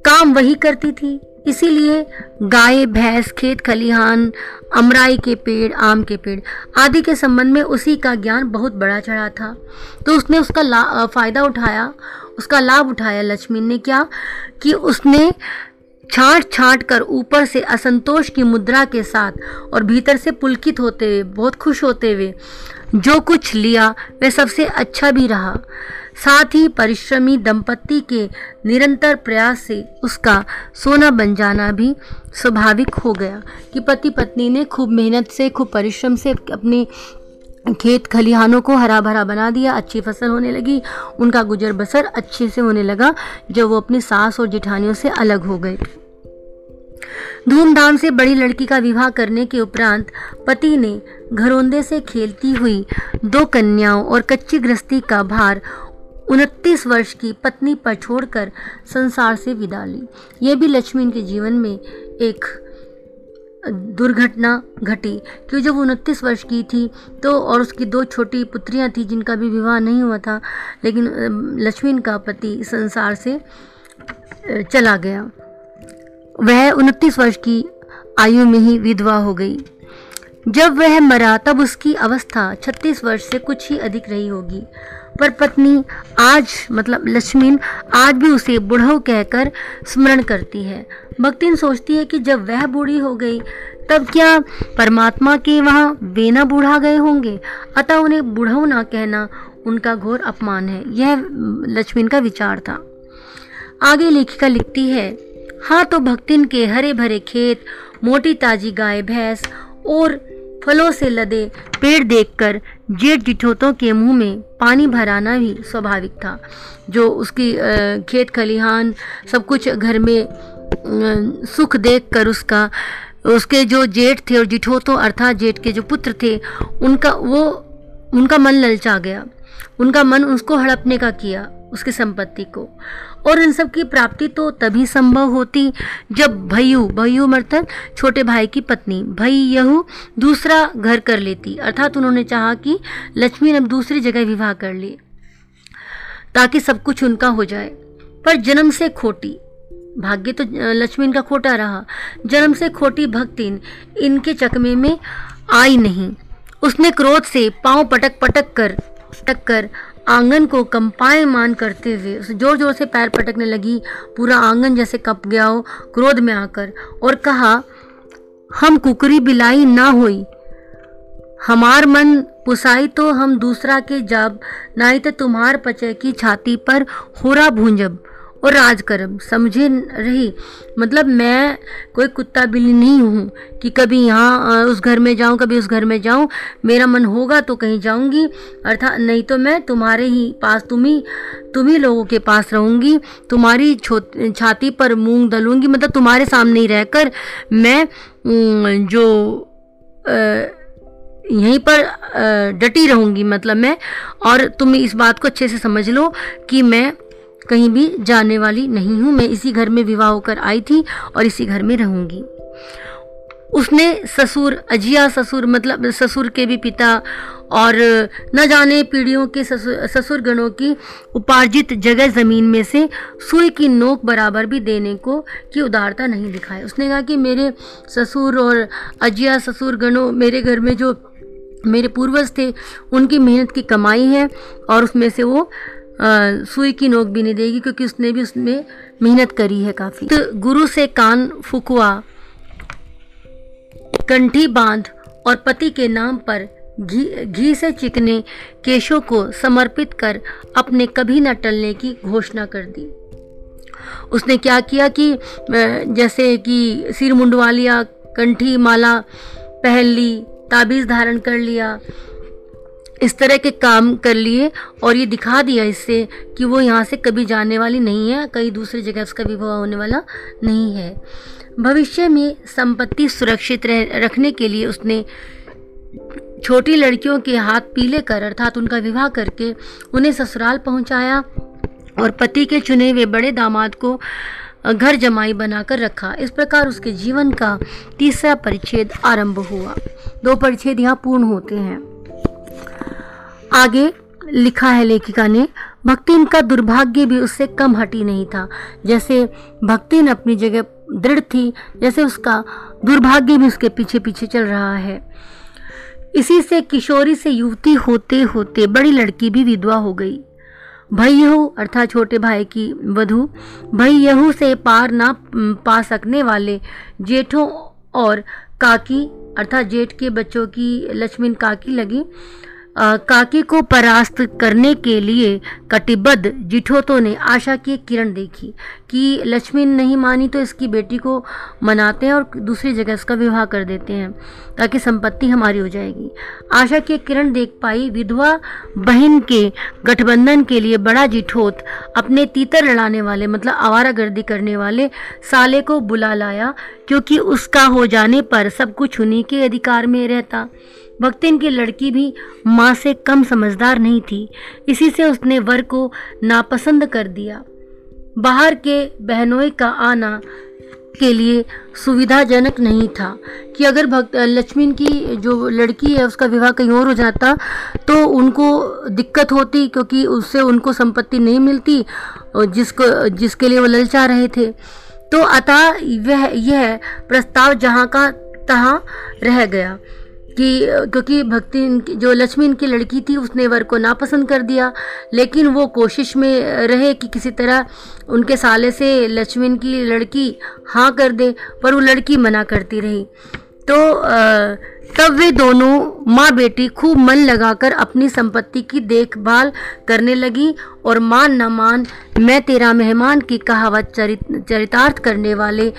काम वही करती थी, इसीलिए गाय, भैंस, खेत, खलिहान, अमराई के पेड़, आम के पेड़ आदि के संबंध में उसी का ज्ञान बहुत बड़ा चढ़ा था। तो उसने उसका फ़ायदा उठाया, उसका लाभ उठाया लक्ष्मी ने क्या कि उसने छाट छाट कर ऊपर से असंतोष की मुद्रा के साथ और भीतर से पुलकित होते हुए बहुत खुश होते हुए जो कुछ लिया, वह सबसे अच्छा भी रहा। साथ ही परिश्रमी दंपति के निरंतर प्रयास से उसका सोना बन जाना भी स्वाभाविक हो गया कि पति पत्नी ने खूब मेहनत से, खूब परिश्रम से अपने खेत खलिहानों को हरा भरा बना दिया, अच्छी फ़सल होने लगी। उनका गुजर बसर अच्छे से होने लगा, जब वो अपनी सास और जेठानियों से अलग हो गए। धूमधाम से बड़ी लड़की का विवाह करने के उपरांत पति ने घरोंदे से खेलती हुई दो कन्याओं और कच्ची गृहस्थी का भार उनतीस वर्ष की पत्नी पर छोड़कर संसार से विदा ली। यह भी लक्ष्मी के जीवन में एक दुर्घटना घटी। क्यों जब वो उनतीस वर्ष की थी तो और उसकी दो छोटी पुत्रियाँ थी, जिनका भी विवाह नहीं हुआ था, लेकिन लक्ष्मी का पति संसार से चला गया। वह उनतीस वर्ष की आयु में ही विधवा हो गई। जब वह मरा, तब उसकी अवस्था छत्तीस वर्ष से कुछ ही अधिक रही होगी। पर पत्नी आज मतलब लक्ष्मी आज भी उसे बुढ़ऊ कहकर स्मरण करती है। भक्तिन सोचती है कि जब वह बूढ़ी हो गई, तब क्या परमात्मा के वहाँ वे न बूढ़ा गए होंगे? अतः उन्हें बूढ़ो ना कहना उनका घोर अपमान है। यह लक्ष्मण का विचार था। आगे लेखिका लिखती है हाँ तो भक्तिन के हरे भरे खेत, मोटी ताजी गाय, भैंस और फलों से लदे पेड़ देखकर जेठ जिठोतों के मुँह में पानी भराना भी स्वाभाविक था। जो उसकी खेत खलिहान, सब कुछ घर में सुख देख कर उसका, उसके जो जेठ थे और जिठोतों अर्थात जेठ के जो पुत्र थे, उनका वो, उनका मन ललचा गया। उनका मन उसको हड़पने का किया, उसकी संपत्ति को। और इन सब की प्राप्ति तो तभी संभव होती जब भयु भयु मतलब छोटे भाई की पत्नी भई यहू दूसरा घर कर लेती। अर्थात उन्होंने चाहा कि लक्ष्मी अब दूसरी जगह विवाह कर ले, ताकि सब कुछ उनका हो जाए। पर जन्म से खोटी, भाग्य तो लक्ष्मी इनका खोटा रहा। जन्म से खोटी भक्तिन इनके चकमे में आई नहीं। उसने क्रोध से पाँव पटक पटक कर पटक कर आँगन को कंपायमान करते हुए, उसे ज़ोर ज़ोर से पैर पटकने लगी, पूरा आँगन जैसे कप गया हो, क्रोध में आकर, और कहा, हम कुकरी बिलाई ना हुई। हमार मन पुसाई तो हम दूसरा के जब, नाई तो तुम्हार पचे की छाती पर होरा भूंजब। और राजकर्म। समझे रही। मतलब मैं कोई कुत्ता बिल्ली नहीं हूँ कि कभी यहाँ उस घर में जाऊँ कभी उस घर में जाऊँ। मेरा मन होगा तो कहीं जाऊँगी। अर्थात नहीं तो मैं तुम्हारे ही पास तुम ही तुम ही लोगों के पास रहूँगी। तुम्हारी छाती पर मूंग दलूँगी मतलब तुम्हारे सामने ही रहकर मैं जो आ, यहीं पर डटी रहूँगी। मतलब मैं और तुम इस बात को अच्छे से समझ लो कि मैं कहीं भी जाने वाली नहीं हूँ। मैं इसी घर में विवाह होकर आई थी और इसी घर में रहूँगी। उसने ससुर, अजिया ससुर मतलब ससुर के भी पिता और न जाने पीढ़ियों के ससुर ससुर गणों की उपार्जित जगह ज़मीन में से सुई की नोक बराबर भी देने को, की उदारता नहीं दिखाई। उसने कहा कि मेरे ससुर और अजिया ससुर गणों मेरे घर में जो मेरे पूर्वज थे, उनकी मेहनत की कमाई है और उसमें से वो सुई की नोक भी नहीं देगी क्योंकि उसने भी उसमें मेहनत करी है काफ़ी। तो गुरु से कान फुकवा, कंठी बाँध और पति के नाम पर घी घी से चिकने केशों को समर्पित कर अपने कभी न टलने की घोषणा कर दी। उसने क्या किया कि जैसे कि सिर मुंडवा लिया, कंठी, माला पहन ली, ताबीज़ धारण कर लिया इस तरह के काम कर लिए और ये दिखा दिया इससे कि वो यहाँ से कभी जाने वाली नहीं है, कहीं दूसरी जगह उसका विवाह होने वाला नहीं है। भविष्य में संपत्ति सुरक्षित रह, रखने के लिए उसने छोटी लड़कियों के हाथ पीले कर, अर्थात उनका विवाह करके उन्हें ससुराल पहुँचाया और पति के चुने हुए बड़े दामाद को घर जमाई बनाकर रखा। इस प्रकार उसके जीवन का तीसरा परिच्छेद आरंभ हुआ। दो परिच्छेद यहाँ पूर्ण होते हैं। आगे लिखा है लेखिका ने भक्तिन का दुर्भाग्य भी उससे कम हटी नहीं था। जैसे भक्तिन अपनी जगह दृढ़ थी, जैसे उसका दुर्भाग्य भी उसके पीछे पीछे चल रहा है। इसी से किशोरी से युवती होते होते बड़ी लड़की भी विधवा हो गई। भैयहू, अर्थात छोटे भाई की वधु, भैयहू से पार ना पा सकने वाले जेठों और काकी, अर्थात जेठ के बच्चों की लक्ष्मण काकी लगी। काकी को परास्त करने के लिए कटिबद्ध जिठोतों ने आशा की एक किरण देखी कि लक्ष्मी नहीं मानी तो इसकी बेटी को मनाते हैं और दूसरी जगह इसका विवाह कर देते हैं, ताकि संपत्ति हमारी हो जाएगी। आशा की एक किरण देख पाई, विधवा बहन के गठबंधन के लिए बड़ा जिठोत अपने तीतर लड़ाने वाले मतलब आवारागर्दी करने वाले साले को बुला लाया, क्योंकि उसका हो जाने पर सब कुछ उन्हीं के अधिकार में रहता। भक्तिन की लड़की भी माँ से कम समझदार नहीं थी। इसी से उसने वर को नापसंद कर दिया। बाहर के बहनोई का आना के लिए सुविधाजनक नहीं था कि अगर भक्त लक्ष्मी की जो लड़की है, उसका विवाह कहीं और हो जाता तो उनको दिक्कत होती क्योंकि उससे उनको संपत्ति नहीं मिलती जिसको, जिसके लिए वो ललचा रहे थे। तो अतः वह यह प्रस्ताव जहाँ का, तहाँ रह गया। कि, क्योंकि भक्ति इनकी, जो लक्ष्मी इनकी लड़की थी, उसने वर को नापसंद कर दिया। लेकिन वो कोशिश में रहे कि किसी तरह उनके साले से लक्ष्मी की लड़की हाँ कर दे, पर वो लड़की मना करती रही। तो तब वे दोनों माँ बेटी खूब मन लगाकर अपनी संपत्ति की देखभाल करने लगी और मान न मान, मैं तेरा मेहमान की कहावत चरित, चरितार्थ करने वाले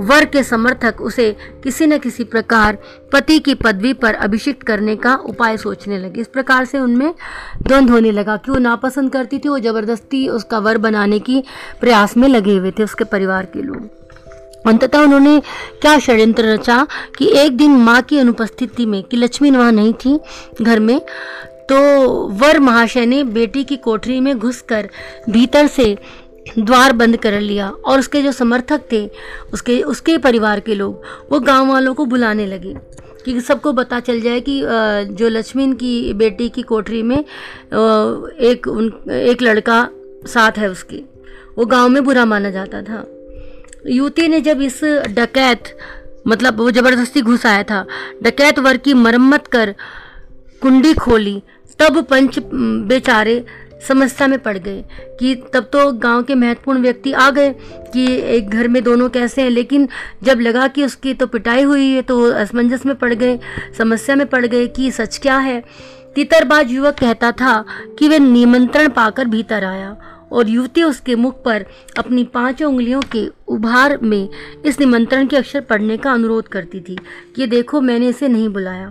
वर के समर्थक उसे किसी न किसी प्रकार पति की पदवी पर अभिषिक्त करने का उपाय सोचने लगे। इस प्रकार से उनमें द्वंद्व होने लगा कि वो नापसंद करती थी, वो ज़बरदस्ती उसका वर बनाने की प्रयास में लगे हुए थे उसके परिवार के लोग। अंततः उन्होंने क्या षड्यंत्र रचा कि एक दिन माँ की अनुपस्थिति में, कि लक्ष्मी वहाँ नहीं थी घर में तो वर महाशय ने बेटी की कोठरी में घुसकर भीतर से द्वार बंद कर लिया और उसके जो समर्थक थे, उसके उसके परिवार के लोग, वो गाँव वालों को बुलाने लगे कि सबको पता चल जाए कि जो लक्ष्मी की बेटी की कोठरी में एक उन, एक लड़का साथ है उसकी। वो गाँव में बुरा माना जाता था। युवती ने जब इस डकैत मतलब वो ज़बरदस्ती घुस आया था, डकैत वर्ग की मरम्मत कर कुंडी खोली, तब पंच बेचारे समस्या में पड़ गए कि तब तो गाँव के महत्वपूर्ण व्यक्ति आ गए कि एक घर में दोनों कैसे हैं, लेकिन जब लगा कि उसकी तो पिटाई हुई है तो असमंजस में पड़ गए, समस्या में पड़ गए कि सच क्या है। तितरबाज युवक कहता था कि वह निमंत्रण पाकर भीतर आया और युवती उसके मुख पर अपनी पाँचों उंगलियों के उभार में इस निमंत्रण के अक्षर पढ़ने का अनुरोध करती थी कि देखो मैंने इसे नहीं बुलाया।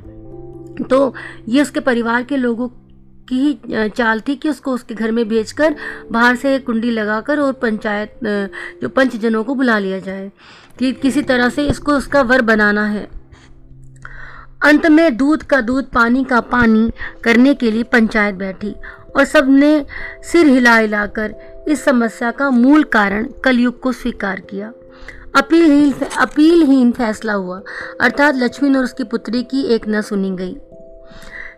तो ये उसके परिवार के लोगों की ही चाल थी कि उसको उसके घर में भेजकर बाहर से कुंडी लगाकर और पंचायत जो पंचजनों को बुला लिया जाए कि किसी तरह से इसको उसका वर बनाना है। अंत में दूध का दूध, पानी का पानी करने के लिए पंचायत बैठी और सबने सिर हिला हिलाकर इस समस्या का मूल कारण कलयुग को स्वीकार किया। अपीलहीन अपीलहीन फैसला हुआ। अर्थात लक्ष्मी और उसकी पुत्री की एक न सुनी गई।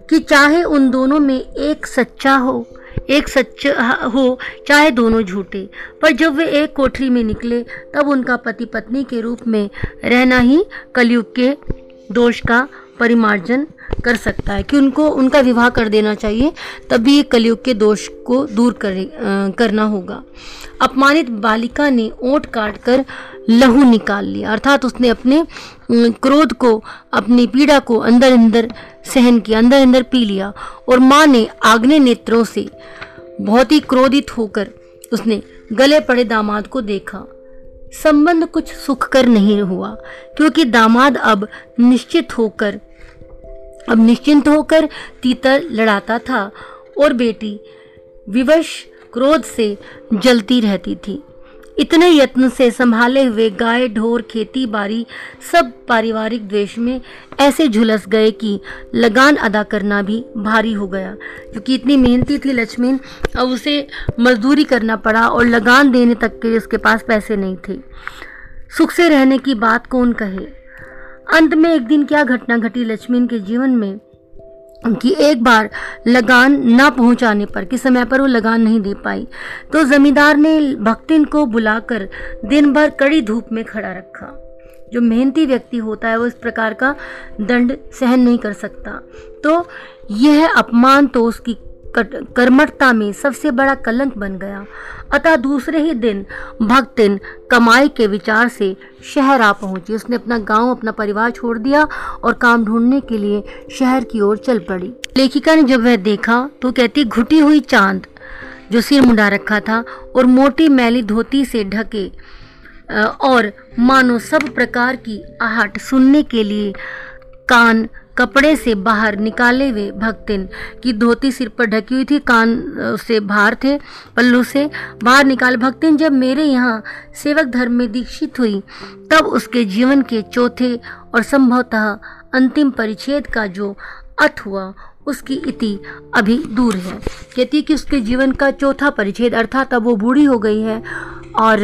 कि चाहे उन दोनों में एक सच्चा हो एक सच्चा हो चाहे दोनों झूठे। पर जब वे एक कोठरी में निकले तब उनका पति पत्नी के रूप में रहना ही कलयुग के दोष का परिमार्जन कर सकता है। कि उनको उनका विवाह कर देना चाहिए तभी कलयुग के दोष को दूर कर, करना होगा। अपमानित बालिका ने ओट काट कर लहू निकाल लिया। अर्थात उसने अपने क्रोध को, अपनी पीड़ा को अंदर अंदर सहन किया अंदर अंदर पी लिया और माँ ने आग्ने नेत्रों से बहुत ही क्रोधित होकर उसने गले पड़े दामाद को देखा। संबंध कुछ सुखकर नहीं हुआ, क्योंकि दामाद अब निश्चित होकर, अब निश्चिंत होकर तीतर लड़ाता था और बेटी विवश क्रोध से जलती रहती थी। इतने यत्न से संभाले हुए गाय, ढोर, खेती बाड़ी सब पारिवारिक द्वेष में ऐसे झुलस गए कि लगान अदा करना भी भारी हो गया। क्योंकि इतनी मेहनती थी लक्ष्मी अब उसे मजदूरी करना पड़ा और लगान देने तक के उसके पास पैसे नहीं थे। सुख से रहने की बात कौन कहे? अंत में एक दिन क्या घटना घटी लक्ष्मी के जीवन में? कि एक बार लगान ना पहुँचाने पर कि समय पर वो लगान नहीं दे पाई। तो जमींदार ने भक्तिन को बुलाकर दिन भर कड़ी धूप में खड़ा रखा। जो मेहनती व्यक्ति होता है, वो इस प्रकार का दंड सहन नहीं कर सकता। तो यह अपमान तो उसकी कर्मठता में सबसे बड़ा कलंक बन गया। अतः दूसरे ही दिन भक्तिन कमाई के विचार से शहर आ पहुँची। उसने अपना गाँव, अपना परिवार छोड़ दिया और काम ढूँढने के लिए शहर की ओर चल पड़ी। लेखिका ने जब वह देखा तो कहती, घुटी हुई चाँद जो सिर मुंडा रखा था और मोटी मैली धोती से ढके और मानो सब प्रकार की आहट सुनने के लिए कान कपड़े से बाहर निकाले हुए भक्तिन की धोती सिर पर ढकी हुई थी, कान से बाहर थे, पल्लू से बाहर निकाले। भक्तिन, जब मेरे यहाँ सेवक धर्म में दीक्षित हुई, तब उसके जीवन के चौथे और संभवतः अंतिम परिच्छेद का जो अथ हुआ, उसकी इति अभी दूर है। कहती है कि उसके जीवन का चौथा परिच्छेद, अर्थात अब वो बूढ़ी हो गई है और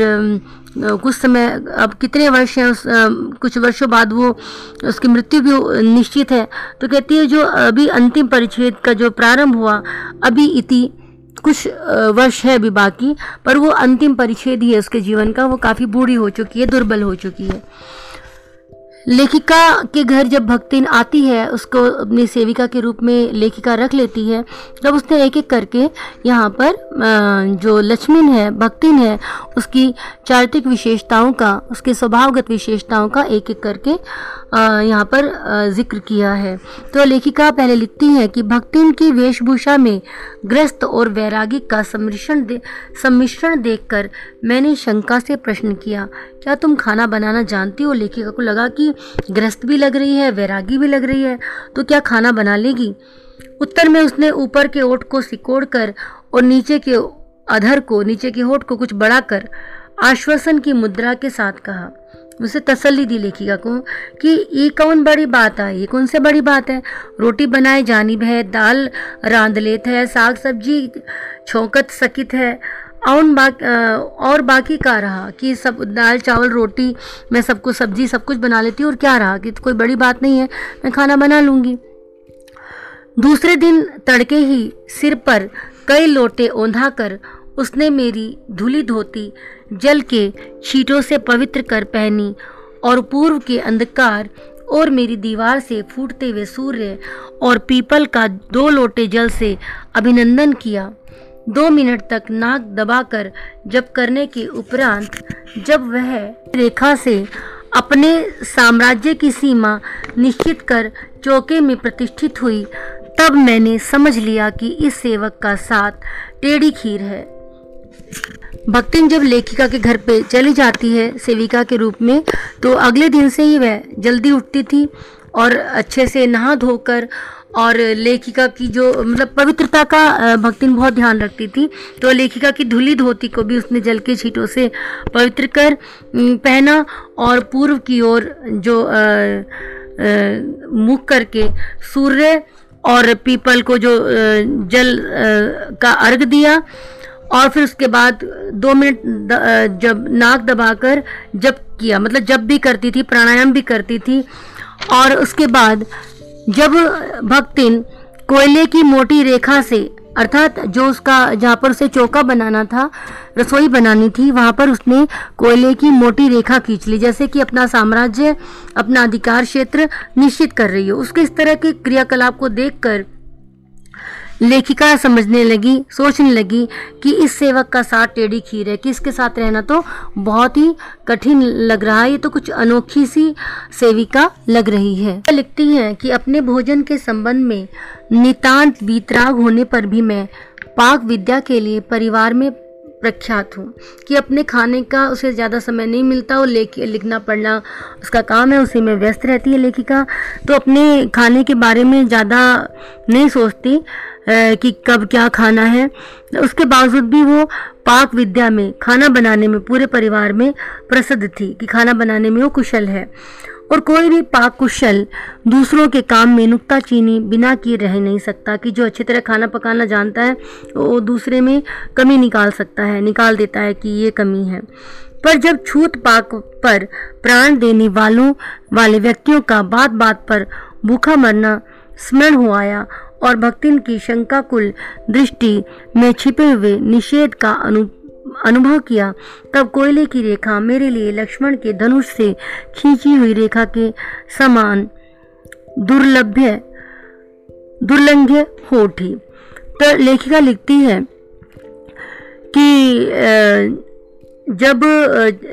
कुछ समय, अब कितने वर्ष हैं, उस कुछ वर्षों बाद वो उसकी मृत्यु भी निश्चित है। तो कहती है, जो अभी अंतिम परिच्छेद का जो प्रारंभ हुआ, अभी इति कुछ वर्ष है अभी बाकी, पर वो अंतिम परिच्छेद ही है उसके जीवन का, वो काफ़ी बूढ़ी हो चुकी है, दुर्बल हो चुकी है। लेखिका के घर जब भक्तिन आती है, उसको अपनी सेविका के रूप में लेखिका रख लेती है, तब उसने एक एक करके यहाँ पर जो लक्ष्मीन है, भक्तिन है, उसकी चारित्रिक विशेषताओं का, उसके स्वभावगत विशेषताओं का एक एक करके यहाँ पर ज़िक्र किया है। तो लेखिका पहले लिखती है कि भक्तिन की वेशभूषा में ग्रस्त और वैरागी का सम्मिश्रण दे, सम्मिश्रण देखकर मैंने शंका से प्रश्न किया, क्या तुम खाना बनाना जानती हो? लेखिका को लगा कि ग्रस्त भी लग रही है, वैरागी भी लग रही है तो क्या खाना बना लेगी? उत्तर में उसने ऊपर के ओठ को सिकोड़ कर और नीचे के अधर को, नीचे के होठ को कुछ बढ़ाकर आश्वासन की मुद्रा के साथ कहा उसे तसल्ली दी लेखिका को कि ये कौन बड़ी बात है? ये कौन से बड़ी बात है? रोटी बनाए जानिब है दाल रांध लेत है साग सब्ज़ी छोकत सकित है। और बाक, और बाकी का रहा कि सब दाल चावल रोटी मैं सब कुछ सब्ज़ी सब कुछ बना लेती हूँ और क्या रहा कि कोई बड़ी बात नहीं है मैं खाना बना लूँगी। दूसरे दिन तड़के ही सिर पर कई लोटे ओंधा कर उसने मेरी धुली धोती, जल के छीटों से पवित्र कर पहनी और पूर्व के अंधकार और मेरी दीवार से फूटते हुए सूर्य और पीपल का दो लोटे जल से अभिनंदन किया। दो मिनट तक नाक दबाकर जब करने के उपरांत जब वह रेखा से अपने साम्राज्य की सीमा निश्चित कर चौके में प्रतिष्ठित हुई, तब मैंने समझ लिया कि इस सेवक का साथ टेढ़ी खीर है। भक्तिन जब लेखिका के घर पे चली जाती है, सेविका के रूप में तो अगले दिन से ही वह जल्दी उठती थी और अच्छे से नहा धोकर और लेखिका की जो मतलब पवित्रता का भक्तिन बहुत ध्यान रखती थी। तो लेखिका की धुली धोती को भी उसने जल के छीटों से पवित्र कर पहना और पूर्व की ओर जो मुख करके सूर्य और पीपल को जो जल का अर्घ दिया और फिर उसके बाद दो मिनट जब नाक दबाकर जब किया मतलब जब भी करती थी, प्राणायाम भी करती थी, और उसके बाद जब भक्तिन कोयले की मोटी रेखा से, अर्थात जो उसका, जहाँ पर उसे चौका बनाना था, रसोई बनानी थी, वहाँ पर उसने कोयले की मोटी रेखा खींच ली, जैसे कि अपना साम्राज्य, अपना अधिकार क्षेत्र निश्चित कर रही हो। उसके इस तरह के क्रियाकलाप को देखकर लेखिका समझने लगी, सोचने लगी कि इस सेवक का साथ टेढ़ी खीर है। कि इसके साथ रहना तो बहुत ही कठिन लग रहा है। ये तो कुछ अनोखी सी सेविका लग रही है। लिखती है कि अपने भोजन के संबंध में नितांत बीतराग होने पर भी मैं पाक विद्या के लिए परिवार में प्रख्यात हूँ कि अपने खाने का उसे ज़्यादा समय नहीं मिलता और लेख, लिखना, पढ़ना उसका काम है, उसी में व्यस्त रहती है लेखिका। तो अपने खाने के बारे में ज़्यादा नहीं सोचती। कि कब क्या खाना है। उसके बावजूद भी वो पाक विद्या में, खाना बनाने में, पूरे परिवार में प्रसिद्ध थी कि खाना बनाने में वो कुशल है। और कोई भी पाक कुशल दूसरों के काम में नुकता चीनी बिना किए रह नहीं सकता कि जो अच्छी तरह खाना पकाना जानता है, वो दूसरे में कमी निकाल सकता है, निकाल देता है कि ये कमी है। पर जब छूत पाक पर प्राण देने वालों, वाले व्यक्तियों का बात बात पर भूखा मरना स्मरण हो आया और भक्तिन की शंकाकुल दृष्टि में छिपे हुए निषेध का अनु, अनुभव किया, तब कोयले की रेखा मेरे लिए लक्ष्मण के धनुष से खींची हुई रेखा के समान दुर्लभ्य, दुर्लंघ्य हो उठी। तो लेखिका लिखती है कि जब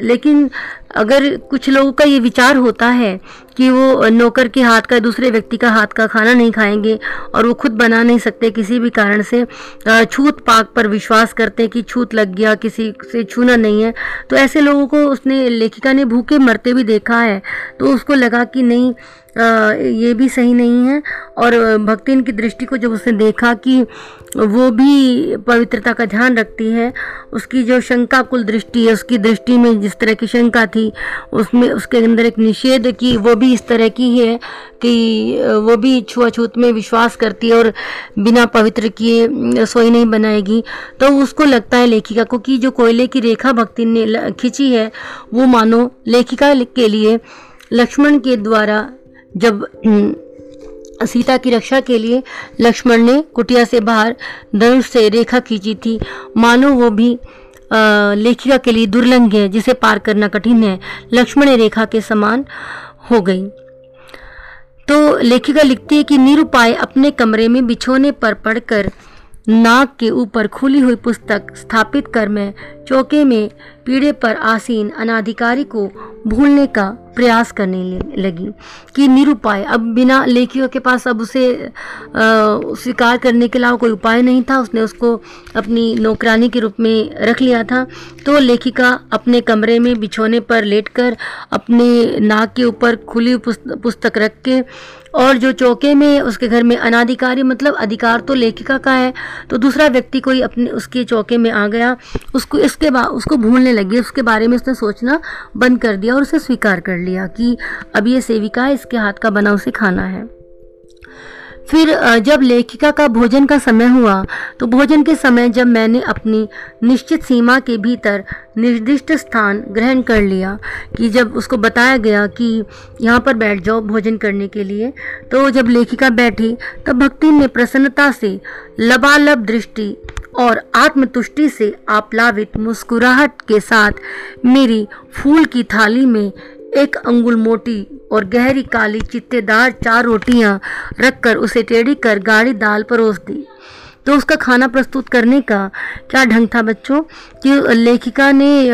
लेकिन अगर कुछ लोगों का ये विचार होता है कि वो नौकर के हाथ का, दूसरे व्यक्ति का हाथ का खाना नहीं खाएँगे और वो खुद बना नहीं सकते किसी भी कारण से छूत पाक पर विश्वास करते हैं कि छूत लग गया, किसी से छूना नहीं है तो ऐसे लोगों को उसने लेखिका ने भूखे मरते भी देखा है तो उसको लगा कि नहीं ये भी सही नहीं है। और भक्तिन की दृष्टि को जब उसने देखा कि वो भी पवित्रता का ध्यान रखती है, उसकी जो शंका कुल दृष्टि है, उसकी दृष्टि में जिस तरह की शंका थी, उसमें उसके अंदर एक निषेध की वो भी इस तरह की है कि वो भी छुआछूत में विश्वास करती है और बिना पवित्र किए रसोई नहीं बनाएगी। तो उसको लगता है लेखिका को कि जो कोयले की रेखा भक्ति ने खींची है, वो मानो लेखिका के लिए लक्ष्मण के द्वारा जब सीता की रक्षा के लिए लक्ष्मण ने कुटिया से बाहर धनुष से रेखा खींची थी। मानो वो भी लेखिका के लिए दुर्लंघ है, जिसे पार करना कठिन है। लक्ष्मण रेखा के समान हो गई। तो लेखिका लिखती है कि निरुपाय अपने कमरे में बिछोने पर पड़कर नाक के ऊपर खुली हुई पुस्तक स्थापित कर मैं चौके में पीड़े पर आसीन अनाधिकारी को भूलने का प्रयास करने लगी कि निरुपाय। अब बिना लेखियों के पास अब उसे स्वीकार करने के अलावा कोई उपाय नहीं था। उसने उसको अपनी नौकरानी के रूप में रख लिया था। तो लेखिका अपने कमरे में बिछोने पर लेटकर अपने नाक के ऊपर खुली पुस्तक रख के और जो चौके में, उसके घर में अनाधिकारी मतलब अधिकार तो लेखिका का है तो दूसरा व्यक्ति कोई अपने, उसके चौके में आ गया, उसको, इसके बाद उसको भूलने लगी उसके बारे में उसने सोचना बंद कर दिया और उसे स्वीकार कर लिया कि अब ये सेविका है, इसके हाथ का बना उसे खाना है। फिर जब लेखिका का भोजन का समय हुआ तो भोजन के समय जब मैंने अपनी निश्चित सीमा के भीतर निर्दिष्ट स्थान ग्रहण कर लिया कि जब उसको बताया गया कि यहाँ पर बैठ जाओ भोजन करने के लिए तो जब लेखिका बैठी, तब भक्ति ने प्रसन्नता से, लबालब दृष्टि और आत्मतुष्टि से आप्लावित मुस्कुराहट के साथ मेरी फूल की थाली में एक अंगुल मोटी और गहरी काली चित्तेदार चार रोटियाँ रखकर उसे टेढ़ी कर गाढ़ी दाल परोस दी। तो उसका खाना प्रस्तुत करने का क्या ढंग था बच्चों? कि लेखिका ने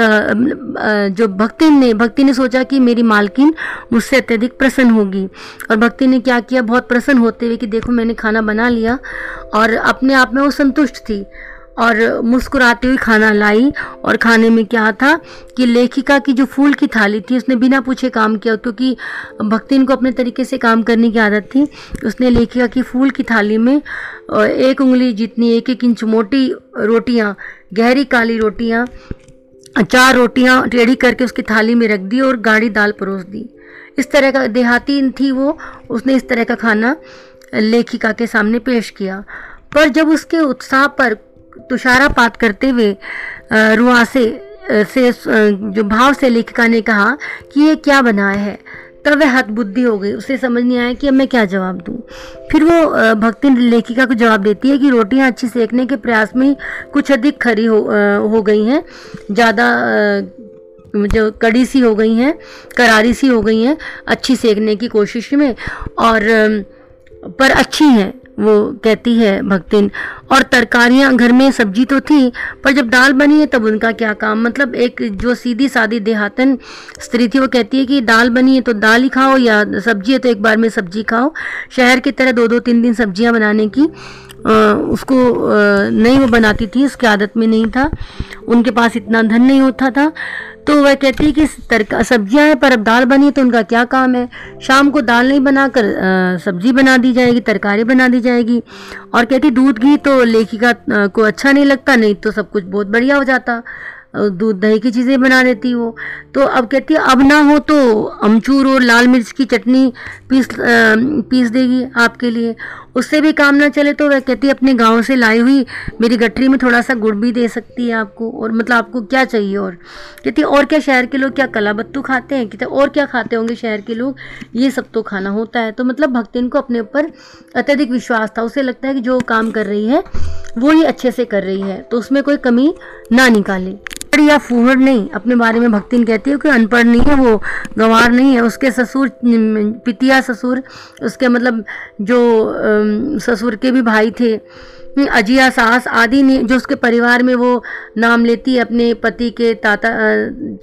जो भक्ति ने भक्ति ने सोचा कि मेरी मालकिन मुझसे अत्यधिक प्रसन्न होगी। और भक्ति ने क्या किया? बहुत प्रसन्न होते हुए कि देखो मैंने खाना बना लिया और अपने आप में वो संतुष्ट थी। और मुस्कुराती हुई खाना लाई। और खाने में क्या था कि लेखिका की जो फूल की थाली थी, उसने बिना पूछे काम किया, क्योंकि भक्तिन को अपने तरीके से काम करने की आदत थी। उसने लेखिका की फूल की थाली में एक उंगली जितनी, एक एक इंच मोटी रोटियाँ, गहरी काली रोटियाँ, चार रोटियाँ टेढ़ी करके उसकी थाली में रख दी और गाढ़ी दाल परोस दी। इस तरह का देहाती थी वो, उसने इस तरह का खाना लेखिका के सामने पेश किया। पर जब उसके उत्साह पर तुषारापात करते हुए रुआसे से जो भाव से लेखिका ने कहा कि ये क्या बनाया है। तब वह हद बुद्धि हो गई। उसे समझ नहीं आया कि अब मैं क्या जवाब दूँ। फिर वो भक्ति लेखिका को जवाब देती है कि रोटियाँ अच्छी सेकने के प्रयास में कुछ अधिक खरी हो हो गई हैं। ज़्यादा जो कड़ी सी हो गई हैं, करारी सी हो गई हैं अच्छी सेकने की कोशिश में और पर अच्छी हैं। वो कहती है भक्तिन और तरकारियाँ घर में सब्ज़ी तो थी पर जब दाल बनी है तब उनका क्या काम? मतलब एक जो सीधी सादी देहातन स्त्री थी वो कहती है कि दाल बनी है तो दाल ही खाओ या सब्ज़ी है तो एक बार में सब्ज़ी खाओ। शहर की तरह दो दो तीन दिन सब्ज़ियाँ बनाने की आ, उसको आ, नहीं वो बनाती थी उसकी आदत में नहीं था। उनके पास इतना धन नहीं होता था। तो वह कहती है कि सब्ज़ियाँ हैं, पर अब दाल बनी तो उनका क्या काम है? शाम को दाल नहीं बनाकर सब्ज़ी बना दी जाएगी, तरकारी बना दी जाएगी। और कहती दूध, घी तो लेखिका को अच्छा नहीं लगता, नहीं तो सब कुछ बहुत बढ़िया हो जाता। दूध, दही की चीज़ें बना देती वो। तो अब कहती है, अब ना हो तो अमचूर और लाल मिर्च की चटनी पीस पीस देगी आपके लिए। उससे भी काम ना चले तो वह कहती अपने गाँव से लाई हुई मेरी गठरी में थोड़ा सा गुड़ भी दे सकती है आपको, और मतलब आपको क्या चाहिए और? कहती, और क्या शहर के लोग क्या कला बत्तू खाते हैं? कहते, और क्या खाते होंगे शहर के लोग? ये सब तो खाना होता है। तो मतलब भक्तिन को अपने ऊपर अत्यधिक विश्वास था। उसे लगता है कि जो काम कर रही है, वो ही अच्छे से कर रही है। तो उसमें कोई कमी ना निकाले। या फूहड़ नहीं। अपने बारे में भक्तिन कहती है कि अनपढ़ नहीं है, वो गंवार नहीं है। उसके ससुर, पितिया ससुर, उसके मतलब जो ससुर के भी भाई थे अजिया, सास आदि ने, जो उसके परिवार में वो नाम लेती है अपने पति के ताता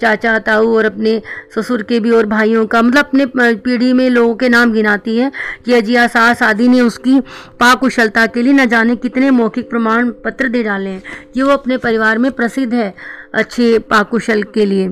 चाचा, ताऊ और अपने ससुर के भी और भाइयों का मतलब अपने पीढ़ी में लोगों के नाम गिनाती है कि अजिया, सास आदि ने उसकी पाकुशलता के लिए न जाने कितने मौखिक प्रमाण पत्र दे डाले हैं। कि वो अपने परिवार में प्रसिद्ध है। अच्छे पाकुशल के लिए।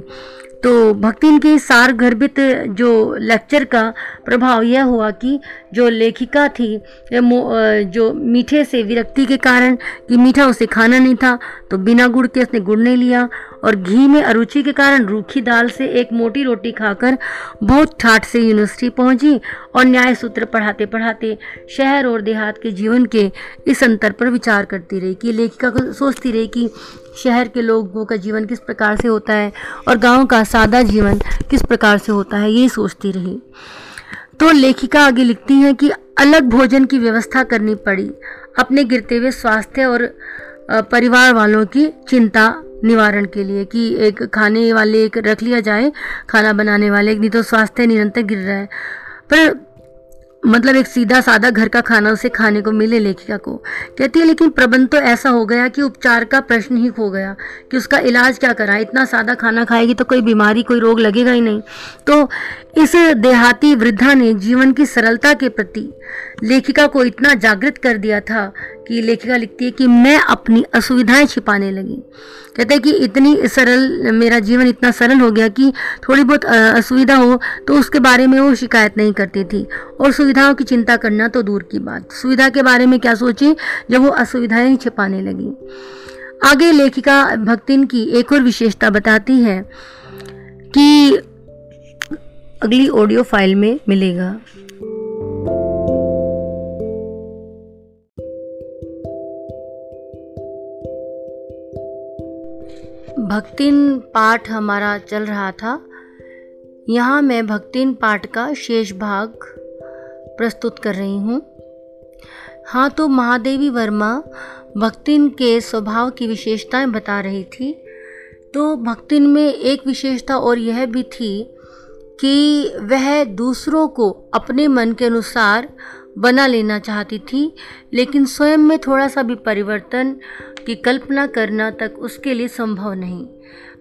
तो भक्तिन के सार गर्भित जो लेक्चर का प्रभाव यह हुआ कि जो लेखिका थी जो मीठे से विरक्ति के कारण कि मीठा उसे खाना नहीं था तो बिना गुड़ के उसने गुड़ नहीं लिया और घी में अरुचि के कारण रूखी दाल से एक मोटी रोटी खाकर बहुत ठाठ से यूनिवर्सिटी पहुँची और न्याय सूत्र पढ़ाते पढ़ाते शहर और देहात के जीवन के इस अंतर पर विचार करती रही कि लेखिका को सोचती रही कि शहर के लोगों का जीवन किस प्रकार से होता है और गाँव का सादा जीवन किस प्रकार से होता है ये सोचती रही। तो लेखिका आगे लिखती हैं कि अलग भोजन की व्यवस्था करनी पड़ी, अपने गिरते हुए स्वास्थ्य और परिवार वालों की चिंता निवारण के लिए कि एक खाने वाले एक रख लिया जाए, खाना बनाने वाले नहीं तो स्वास्थ्य निरंतर गिर रहा है। पर मतलब एक सीधा साधा घर का खाना उसे खाने को मिले लेखिका को। कहती है, लेकिन प्रबंध तो ऐसा हो गया कि उपचार का प्रश्न ही खो गया, कि उसका इलाज क्या करा? इतना सादा खाना खाएगी तो कोई बीमारी, कोई रोग लगेगा ही नहीं। तो इस देहाती वृद्धा ने जीवन की सरलता के प्रति लेखिका को इतना जागृत कर दिया था कि लेखिका लिखती है कि मैं अपनी असुविधाएँ छिपाने लगी। कहते हैं कि इतनी सरल, मेरा जीवन इतना सरल हो गया कि थोड़ी बहुत असुविधा हो तो उसके बारे में वो शिकायत नहीं करती थी। और सुविधाओं की चिंता करना तो दूर की बात। सुविधा के बारे में क्या सोचे? जब वो असुविधाएँ छिपाने लगी। आगे लेखिका भक्तिन की एक और विशेषता बताती है कि अगली ऑडियो फ़ाइल में मिलेगा। भक्तिन पाठ हमारा चल रहा था। यहाँ मैं भक्तिन पाठ का शेष भाग प्रस्तुत कर रही हूँ। हाँ तो महादेवी वर्मा भक्तिन के स्वभाव की विशेषताएँ बता रही थी। तो भक्तिन में एक विशेषता और यह भी थी कि वह दूसरों को अपने मन के अनुसार बना लेना चाहती थी, लेकिन स्वयं में थोड़ा सा भी परिवर्तन की कल्पना करना तक उसके लिए संभव नहीं।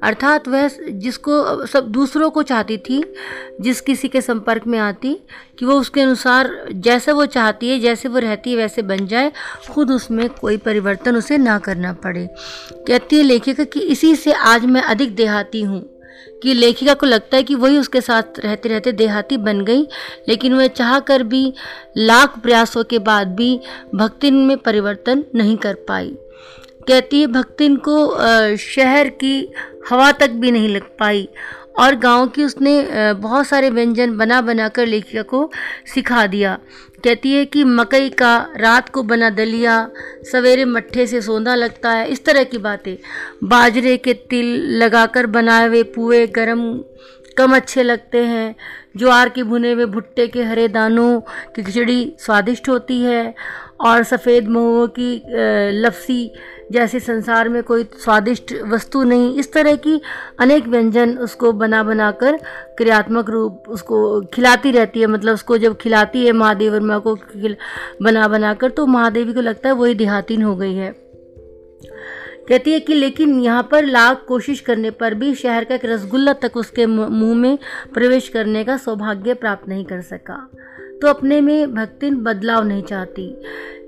अर्थात वह जिसको, सब दूसरों को चाहती थी, जिस किसी के संपर्क में आती, कि वो उसके अनुसार जैसे वो चाहती है, जैसे वो रहती है, वैसे बन जाए, खुद उसमें कोई परिवर्तन उसे ना करना पड़े। कहती है लेखिका कि इसी से आज मैं अधिक देहाती हूँ। कि लेखिका को लगता है कि वही उसके साथ रहते रहते देहाती बन गई, लेकिन वह चाह कर भी लाख प्रयासों के बाद भी भक्तिन में परिवर्तन नहीं कर पाई। कहती है, भक्तिन को शहर की हवा तक भी नहीं लग पाई और गाँव की उसने बहुत सारे व्यंजन बना बना कर लेखिका को सिखा दिया। कहती है कि मकई का रात को बना दलिया, सवेरे मट्ठे से सोना लगता है, इस तरह की बातें। बाजरे के तिल लगाकर बनाए हुए पुए गरम, कम अच्छे लगते हैं। ज्वार के भुने हुए भुट्टे के हरे दानों की खिचड़ी स्वादिष्ट होती है और सफ़ेद महुओं की लफसी जैसे संसार में कोई स्वादिष्ट वस्तु नहीं, इस तरह की अनेक व्यंजन उसको बना बना कर क्रियात्मक रूप उसको खिलाती रहती है। मतलब उसको जब खिलाती है महादेव वर्मा को बना बना कर तो महादेवी को लगता है वही देहातीन हो गई है। कहती है कि लेकिन यहाँ पर लाख कोशिश करने पर भी शहर का एक रसगुल्ला तक उसके मुँह में प्रवेश करने का सौभाग्य प्राप्त नहीं कर सका। तो अपने में भक्तिन बदलाव नहीं चाहती।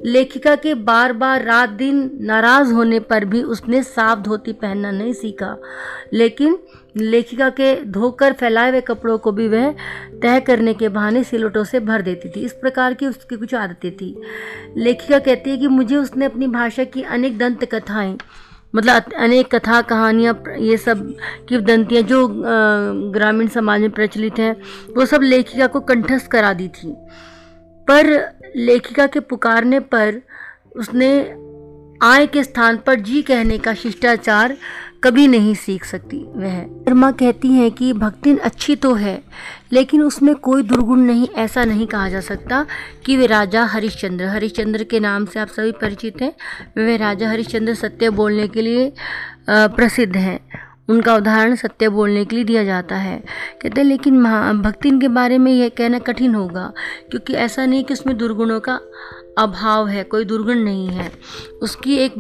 लेखिका के बार बार रात दिन नाराज़ होने पर भी उसने साफ़ धोती पहनना नहीं सीखा। लेकिन लेखिका के धोकर फैलाए हुए कपड़ों को भी वह तय करने के बहाने सिलोटों से भर देती थी। इस प्रकार की उसकी कुछ आदतें थी। लेखिका कहती है कि मुझे उसने अपनी भाषा की अनेक दंत कथाएँ मतलब अनेक कथा, कहानियाँ ये सब किवदंतियाँ जो ग्रामीण समाज में प्रचलित हैं, वो सब लेखिका को कंठस्थ करा दी थी। पर लेखिका के पुकारने पर उसने आय के स्थान पर जी कहने का शिष्टाचार कभी नहीं सीख सकती वह। वर्मा कहती हैं कि भक्तिन अच्छी तो है, लेकिन उसमें कोई दुर्गुण नहीं, ऐसा नहीं कहा जा सकता कि वे राजा हरिश्चंद्र। हरिश्चंद्र के नाम से आप सभी परिचित हैं, वे राजा हरिश्चंद्र सत्य बोलने के लिए प्रसिद्ध हैं। उनका उदाहरण सत्य बोलने के लिए दिया जाता है। कहते हैं, लेकिन भक्तिन के बारे में यह कहना कठिन होगा, क्योंकि ऐसा नहीं कि उसमें दुर्गुणों का अभाव है कोई दुर्गुण नहीं है। उसकी एक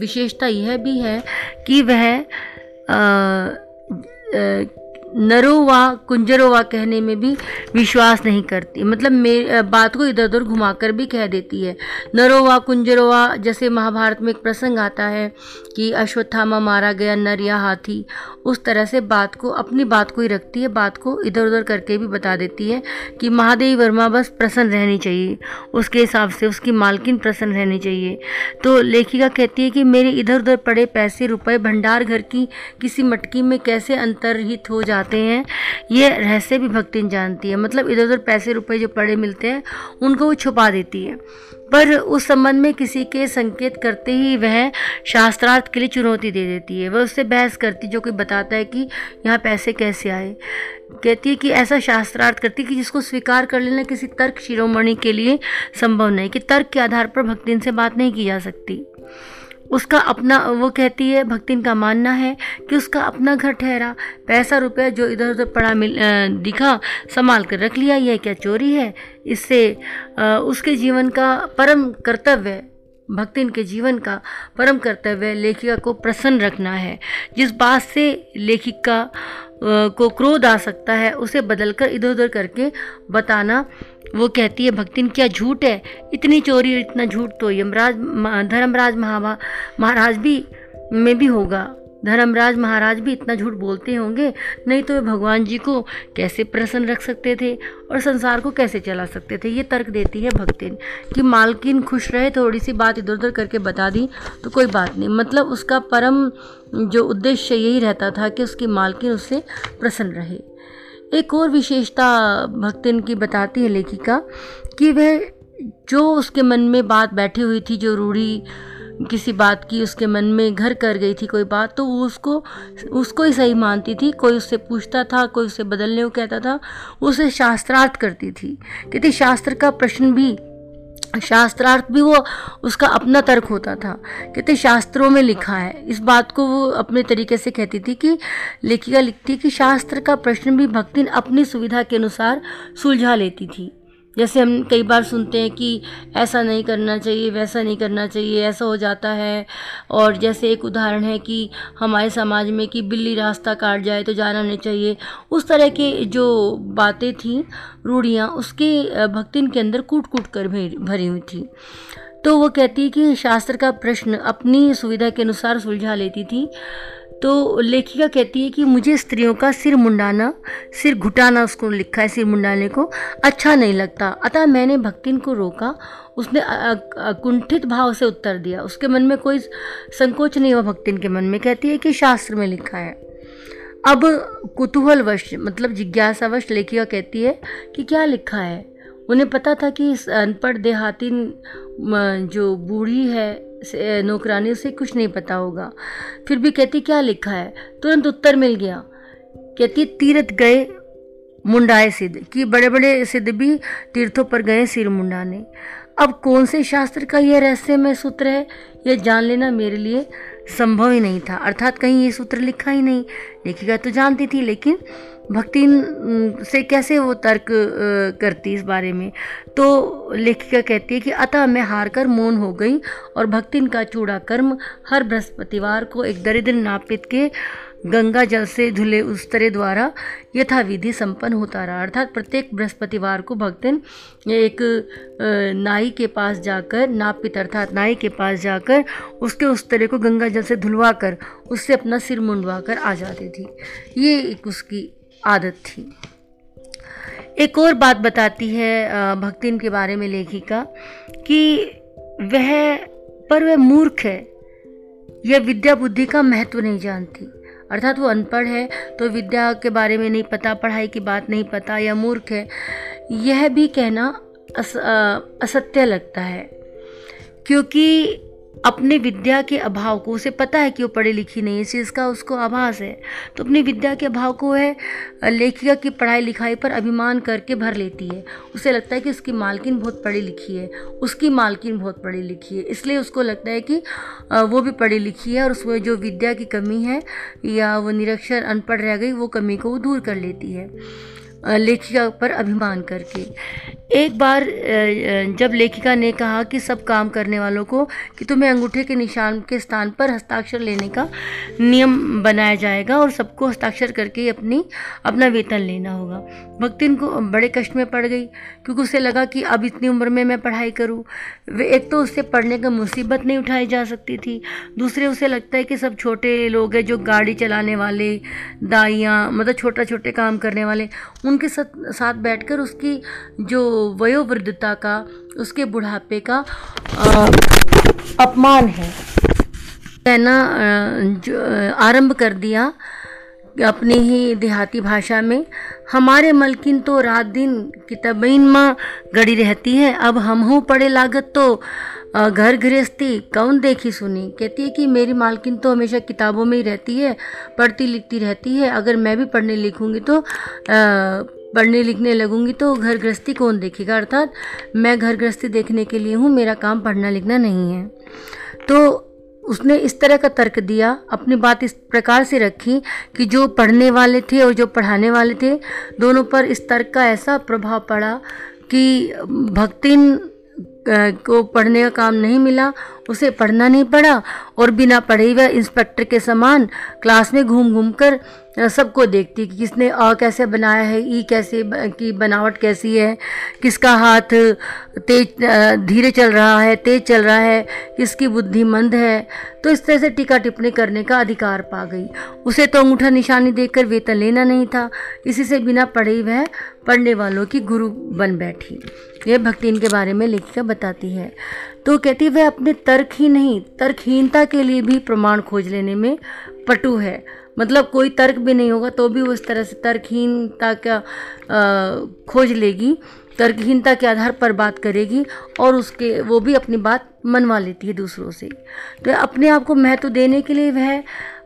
विशेषता यह भी है कि वह आ, नरोवा कुंजरोवा कहने में भी विश्वास नहीं करती। मतलब मेरी बात को इधर उधर घुमाकर भी कह देती है। नरोवा कुंजरोवा जैसे महाभारत में एक प्रसंग आता है कि अश्वत्थामा मारा गया नर या हाथी उस तरह से बात को अपनी बात को ही रखती है। बात को इधर उधर करके भी बता देती है कि महादेवी वर्मा बस प्रसन्न रहनी चाहिए। उसके हिसाब से उसकी मालकिन प्रसन्न रहनी चाहिए। तो लेखिका कहती है कि मेरे इधर उधर पड़े पैसे रुपए भंडार घर की किसी मटकी में कैसे अंतर्हित हो जाते जाते हैं। ये रहस्य भी भक्तिन जानती है। मतलब इधर उधर पैसे, रुपए जो पड़े मिलते हैं, उनको वो छुपा देती है। पर उस संबंध में किसी के संकेत करते ही वह शास्त्रार्थ के लिए चुनौती दे देती है। वह उससे बहस करती जो कोई बताता है कि यहाँ पैसे कैसे आए। कहती है कि ऐसा शास्त्रार्थ करती कि जिसको स्वीकार कर लेना किसी तर्क शिरोमणि के लिए संभव नहीं कि तर्क के आधार पर भक्तिन से बात नहीं की जा सकती। उसका अपना, वो कहती है भक्तिन का मानना है कि उसका अपना घर ठहरा, पैसा रुपया जो इधर उधर पड़ा मिल दिखा, संभाल कर रख लिया, यह क्या चोरी है? इससे उसके जीवन का परम कर्तव्य भक्तिन के जीवन का परम कर्तव्य लेखिका को प्रसन्न रखना है। जिस बात से लेखिका को क्रोध आ सकता है, उसे बदलकर इधर उधर करके बताना। वो कहती है, भक्तिन, क्या झूठ है? इतनी चोरी और इतना झूठ तो यमराज धर्मराज महाराज भी, में भी होगा। धर्मराज महाराज भी इतना झूठ बोलते होंगे, नहीं तो वे भगवान जी को कैसे प्रसन्न रख सकते थे और संसार को कैसे चला सकते थे? ये तर्क देती है भक्तिन कि मालकिन खुश रहे थोड़ी सी बात इधर उधर करके बता दी तो कोई बात नहीं। मतलब उसका परम जो उद्देश्य यही रहता था कि उसकी मालकिन उससे प्रसन्न रहे। एक और विशेषता भक्तिन की बताती है लेखिका कि वह जो उसके मन में बात बैठी हुई थी, जो रूढ़ी किसी बात की उसके मन में घर कर गई थी कोई बात तो वो उसको उसको ही सही मानती थी। कोई उससे पूछता था, कोई उससे बदलने को कहता था उसे शास्त्रार्थ करती थी। कहती, शास्त्र का प्रश्न भी, शास्त्रार्थ भी वो, उसका अपना तर्क होता था। कहते, शास्त्रों में लिखा है। इस बात को वो अपने तरीके से कहती थी कि, लेखिका लिखती कि शास्त्र का प्रश्न भी भक्तिन अपनी सुविधा के अनुसार सुलझा लेती थी। जैसे हम कई बार सुनते हैं कि ऐसा नहीं करना चाहिए, वैसा नहीं करना चाहिए, ऐसा हो जाता है। और जैसे एक उदाहरण है कि हमारे समाज में कि बिल्ली रास्ता काट जाए तो जाना नहीं चाहिए। उस तरह के जो बातें थी, रूढ़ियाँ, उसके भक्तिन के अंदर कूट कूट कर भरी हुई थी। तो वो कहती है कि शास्त्र का प्रश्न अपनी सुविधा के अनुसार सुलझा लेती थी। तो लेखिका कहती है कि मुझे स्त्रियों का सिर मुंडाना, सिर घुटाना उसको लिखा है, सिर मुंडाने को अच्छा नहीं लगता। अतः मैंने भक्तिन को रोका, उसने कुंठित भाव से उत्तर दिया। उसके मन में कोई संकोच नहीं हुआ भक्तिन के मन में। कहती है कि शास्त्र में लिखा है। अब कुतूहलवश मतलब जिज्ञासावश लेखिका कहती है कि क्या लिखा है? उन्हें पता था कि इस अनपढ़ देहाती जो बूढ़ी है नौकरानी, उसे कुछ नहीं पता होगा। फिर भी कहती, क्या लिखा है? तुरंत उत्तर मिल गया। कहती, तीर्थ गए मुंडाए सिद्ध। कि बड़े बड़े सिद्ध भी तीर्थों पर गए सिर मुंडाने। अब कौन से शास्त्र का यह रहस्यमय सूत्र है, यह जान लेना मेरे लिए संभव ही नहीं था। अर्थात कहीं ये सूत्र लिखा ही नहीं। लेखिका तो जानती थी, लेकिन भक्ति से कैसे वो तर्क करती इस बारे में? तो लेखिका कहती है कि, अतः मैं हार कर मौन हो गई और भक्तिन का चूड़ा कर्म हर बृहस्पतिवार को एक दरिद्र नापित के गंगा जल से धुले उस तरह द्वारा यथाविधि संपन्न होता रहा। अर्थात प्रत्येक बृहस्पतिवार को भक्तन एक नाई के पास जाकर नापित अर्थात नाई के पास जाकर उसके उस तरह को गंगा जल से धुलवा कर उससे अपना सिर मुंडवा कर आ जाती थी। ये एक उसकी आदत थी। एक और बात बताती है भक्तिन के बारे में लेखिका, कि वह, पर वह मूर्ख है यह विद्या बुद्धि का महत्व नहीं जानती। अर्थात वो अनपढ़ है तो विद्या के बारे में नहीं पता पढ़ाई की बात नहीं पता या मूर्ख है यह भी कहना अस, आ, असत्य लगता है। क्योंकि अपने विद्या के अभाव को, उसे पता है कि वो पढ़ी लिखी नहीं है इस चीज़ का उसको आभास है। तो अपनी विद्या के अभाव को वह लेखिका की पढ़ाई लिखाई पर अभिमान करके भर लेती है। उसे लगता है कि उसकी मालकिन बहुत पढ़ी लिखी है, उसकी मालकिन बहुत पढ़ी लिखी है। इसलिए उसको लगता है कि वो भी पढ़ी लिखी है और उसमें जो विद्या की कमी है या वो निरक्षर अनपढ़ रह गई, वो कमी को वो दूर कर लेती है। लेखिका पर अभिमान करके। एक बार जब लेखिका ने कहा कि सब काम करने वालों को कि तुम्हें अंगूठे के निशान के स्थान पर हस्ताक्षर लेने का नियम बनाया जाएगा और सबको हस्ताक्षर करके अपनी, अपना वेतन लेना होगा। भक्तिन को बड़े कष्ट में पड़ गई, क्योंकि उसे लगा कि अब इतनी उम्र में मैं पढ़ाई करूँ। एक तो उससे पढ़ने का मुसीबत नहीं उठाई जा सकती थी, दूसरे उसे लगता है कि सब छोटे लोग हैं जो गाड़ी चलाने वाले, दाइयाँ मतलब छोटा छोटे काम करने वाले उनके साथ साथ बैठकर उसकी जो वयोवृद्धता का, उसके बुढ़ापे का अपमान है। कहना आरंभ कर दिया अपनी ही देहाती भाषा में। हमारे मलकिन तो रात दिन किताबीन माँ गड़ी रहती है। अब हम हूँ पड़े लागत तो घर गृहस्थी, कौन देखी सुनी? कहती है कि मेरी मालकिन तो हमेशा किताबों में ही रहती है, पढ़ती लिखती रहती है। अगर मैं भी पढ़ने लिखूँगी तो पढ़ने लिखने लगूँगी तो घर गृहस्थी कौन देखेगा? अर्थात मैं घर गृहस्थी देखने के लिए हूँ, मेरा काम पढ़ना लिखना नहीं है। तो उसने इस तरह का तर्क दिया, अपनी बात इस प्रकार से रखी कि जो पढ़ने वाले थे और जो पढ़ाने वाले थे, दोनों पर इस तर्क का ऐसा प्रभाव पड़ा कि भक्तिन को पढ़ने का काम नहीं मिला उसे पढ़ना नहीं पड़ा और बिना पढ़े हुए इंस्पेक्टर के समान क्लास में घूम घूम कर सबको देखती कि किसने अ कैसे बनाया है, ई कैसे की बनावट कैसी है, किसका हाथ तेज धीरे चल रहा है, तेज चल रहा है, किसकी बुद्धि मंद है। तो इस तरह से टीका टिप्पणी करने का अधिकार पा गई। उसे तो अंगूठा निशानी देखकर वेतन लेना नहीं था। इसी से बिना पढ़े वह पढ़ने वालों की गुरु बन बैठी। यह भक्ति इनके बारे में लेखिका बताती है। तो कहती वह अपने तर्क ही नहीं, तर्कहीनता के लिए भी प्रमाण खोज लेने में पटु है। मतलब कोई तर्क भी नहीं होगा तो भी वो इस तरह से तर्कहीनता का खोज लेगी, तर्कहीनता के आधार पर बात करेगी और उसके, वो भी अपनी बात मनवा लेती है दूसरों से। तो अपने आप को महत्व देने के लिए वह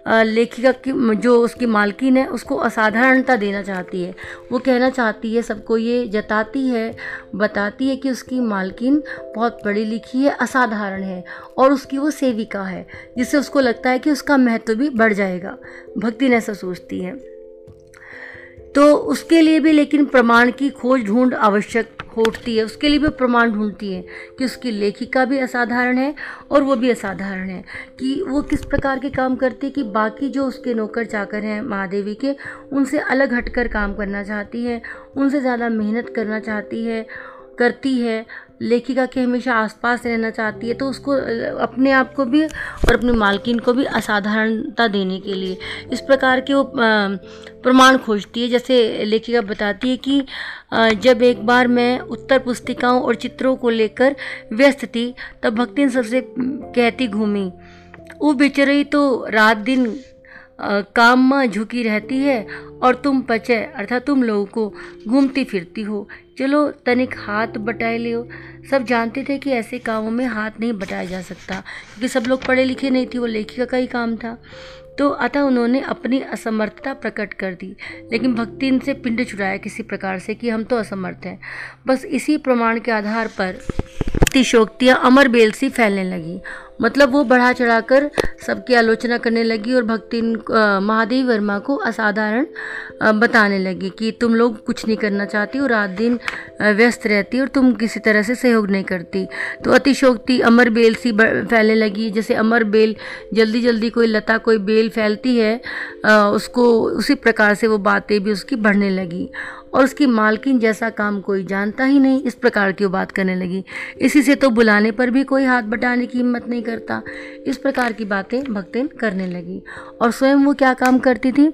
लेखिका की, जो उसकी मालकिन है, उसको असाधारणता देना चाहती है। वो कहना चाहती है, सबको ये जताती है, बताती है कि उसकी मालकिन बहुत पढ़ी लिखी है, असाधारण है और उसकी वो सेविका है, जिससे उसको लगता है कि उसका महत्व भी बढ़ जाएगा। भक्ति ने ऐसा सोचती है। तो उसके लिए भी लेकिन प्रमाण की खोज ढूंढ आवश्यक होती है। उसके लिए भी प्रमाण ढूंढती है कि उसकी लेखिका भी असाधारण है और वो भी असाधारण है कि वो किस प्रकार के काम करती है कि बाकी जो उसके नौकर चाकर हैं महादेवी के, उनसे अलग हटकर काम करना चाहती है, उनसे ज़्यादा मेहनत करना चाहती है, करती है लेखिका के हमेशा आसपास रहना चाहती है तो उसको अपने आप को भी और अपने मालकिन को भी असाधारणता देने के लिए। इस प्रकार के वो प्रमाण खोजती है। जैसे लेखिका बताती है कि जब एक बार मैं उत्तर पुस्तिकाओं और चित्रों को लेकर व्यस्त थी, तब भक्तिन सबसे कहती, घूमी। वो बेचरई तो रात दिन काम में झुकी रहती है और तुम पचे, अर्थात तुम लोगों को घूमती फिरती हो। चलो, तनिक हाथ बटाए लियो। सब जानते थे कि ऐसे कामों में हाथ नहीं बटाया जा सकता, क्योंकि सब लोग पढ़े लिखे नहीं थे, वो लेखिका का ही काम था। तो अतः उन्होंने अपनी असमर्थता प्रकट कर दी। लेकिन भक्ति इनसे पिंड छुड़ाया किसी प्रकार से कि हम तो असमर्थ हैं। बस इसी प्रमाण के आधार पर अतिशोक्तियाँ अमर बेल सी फैलने लगी। मतलब वो बढ़ा चढ़ाकर सबकी आलोचना करने लगी और भक्ति महादेव वर्मा को असाधारण बताने लगी कि तुम लोग कुछ नहीं करना चाहती और रात दिन व्यस्त रहती और तुम किसी तरह से सहयोग नहीं करती। तो अतिशोक्ति अमर बेल सी फैलने लगी। जैसे अमर बेल जल्दी जल्दी कोई लता, कोई बेल फैलती है उसको उसी प्रकार से वो बातें भी उसकी बढ़ने लगी। और उसकी मालकिन जैसा काम कोई जानता ही नहीं, इस प्रकार की बात करने लगी। इसी से तो बुलाने पर भी कोई हाथ बटाने की हिम्मत नहीं करता। इस प्रकार की बातें भक्तिन करने लगी। और स्वयं वो क्या काम करती थी?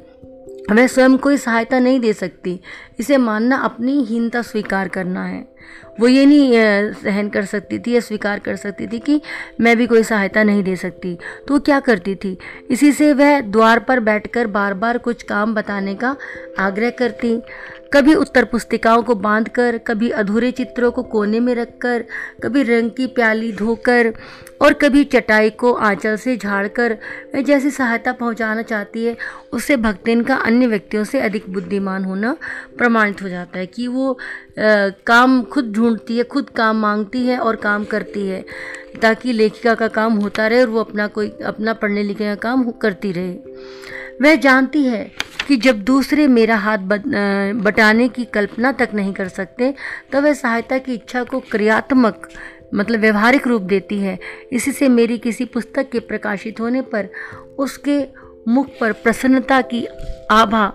वह स्वयं कोई सहायता नहीं दे सकती। इसे मानना अपनी हीनता स्वीकार करना है। वो ये नहीं सहन कर सकती थी या स्वीकार कर सकती थी कि मैं भी कोई सहायता नहीं दे सकती। तो वो क्या करती थी? इसी से वह द्वार पर बैठकर बार बार कुछ काम बताने का आग्रह करती। कभी उत्तर पुस्तिकाओं को बांधकर कभी अधूरे चित्रों को कोने में रखकर कभी रंग की प्याली धोकर और कभी चटाई को आंचल से झाड़कर वह जैसी सहायता पहुंचाना चाहती है उससे भक्तिन का अन्य व्यक्तियों से अधिक बुद्धिमान होना प्रमाणित हो जाता है कि वो आ, काम खुद ढूंढती है खुद काम मांगती है और काम करती है ताकि लेखिका का काम होता रहे और वो अपना कोई अपना पढ़ने लिखने का काम करती रहे। वह जानती है कि जब दूसरे मेरा हाथ बटाने की कल्पना तक नहीं कर सकते तो वह सहायता की इच्छा को क्रियात्मक मतलब व्यवहारिक रूप देती है। इसी से मेरी किसी पुस्तक के प्रकाशित होने पर उसके मुख पर प्रसन्नता की आभा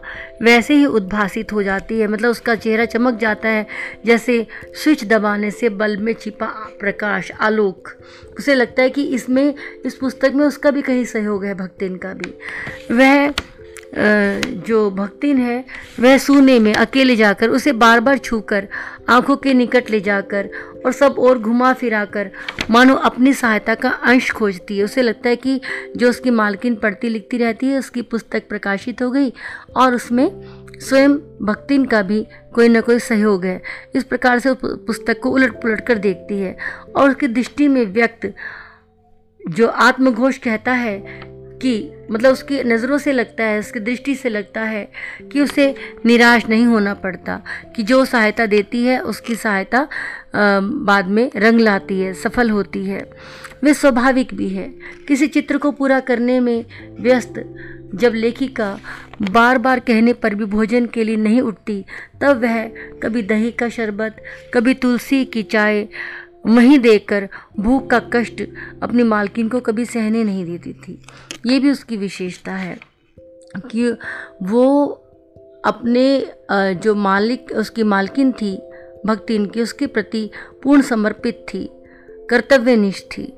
वैसे ही उद्भासित हो जाती है। मतलब उसका चेहरा चमक जाता है, जैसे स्विच दबाने से बल्ब में छिपा प्रकाश, आलोक। उसे लगता है कि इसमें, इस पुस्तक में उसका भी कहीं सहयोग है, भक्तिन का भी। वह जो भक्तिन है, वह सूने में अकेले जाकर उसे बार बार छूकर, आँखों के निकट ले जाकर और सब और घुमा फिरा कर मानो अपनी सहायता का अंश खोजती है। उसे लगता है कि जो उसकी मालकिन पढ़ती लिखती रहती है, उसकी पुस्तक प्रकाशित हो गई और उसमें स्वयं भक्तिन का भी कोई ना कोई सहयोग है। इस प्रकार से पुस्तक को उलट पुलट कर देखती है और उसकी दृष्टि में व्यक्त जो आत्मघोष कहता है कि मतलब उसकी नज़रों से लगता है, उसकी दृष्टि से लगता है कि उसे निराश नहीं होना पड़ता, कि जो सहायता देती है, उसकी सहायता बाद में रंग लाती है, सफल होती है। वे स्वाभाविक भी है। किसी चित्र को पूरा करने में व्यस्त, जब लेखिका बार बार कहने पर भी भोजन के लिए नहीं उठती, तब वह कभी दही का शरबत, कभी तुलसी की चाय वहीं देखकर भूख का कष्ट अपनी मालकिन को कभी सहने नहीं देती थी। ये भी उसकी विशेषता है कि वो अपने जो मालिक, उसकी मालकिन थी, भक्ति इनकी उसके प्रति पूर्ण समर्पित थी, कर्तव्यनिष्ठ थी।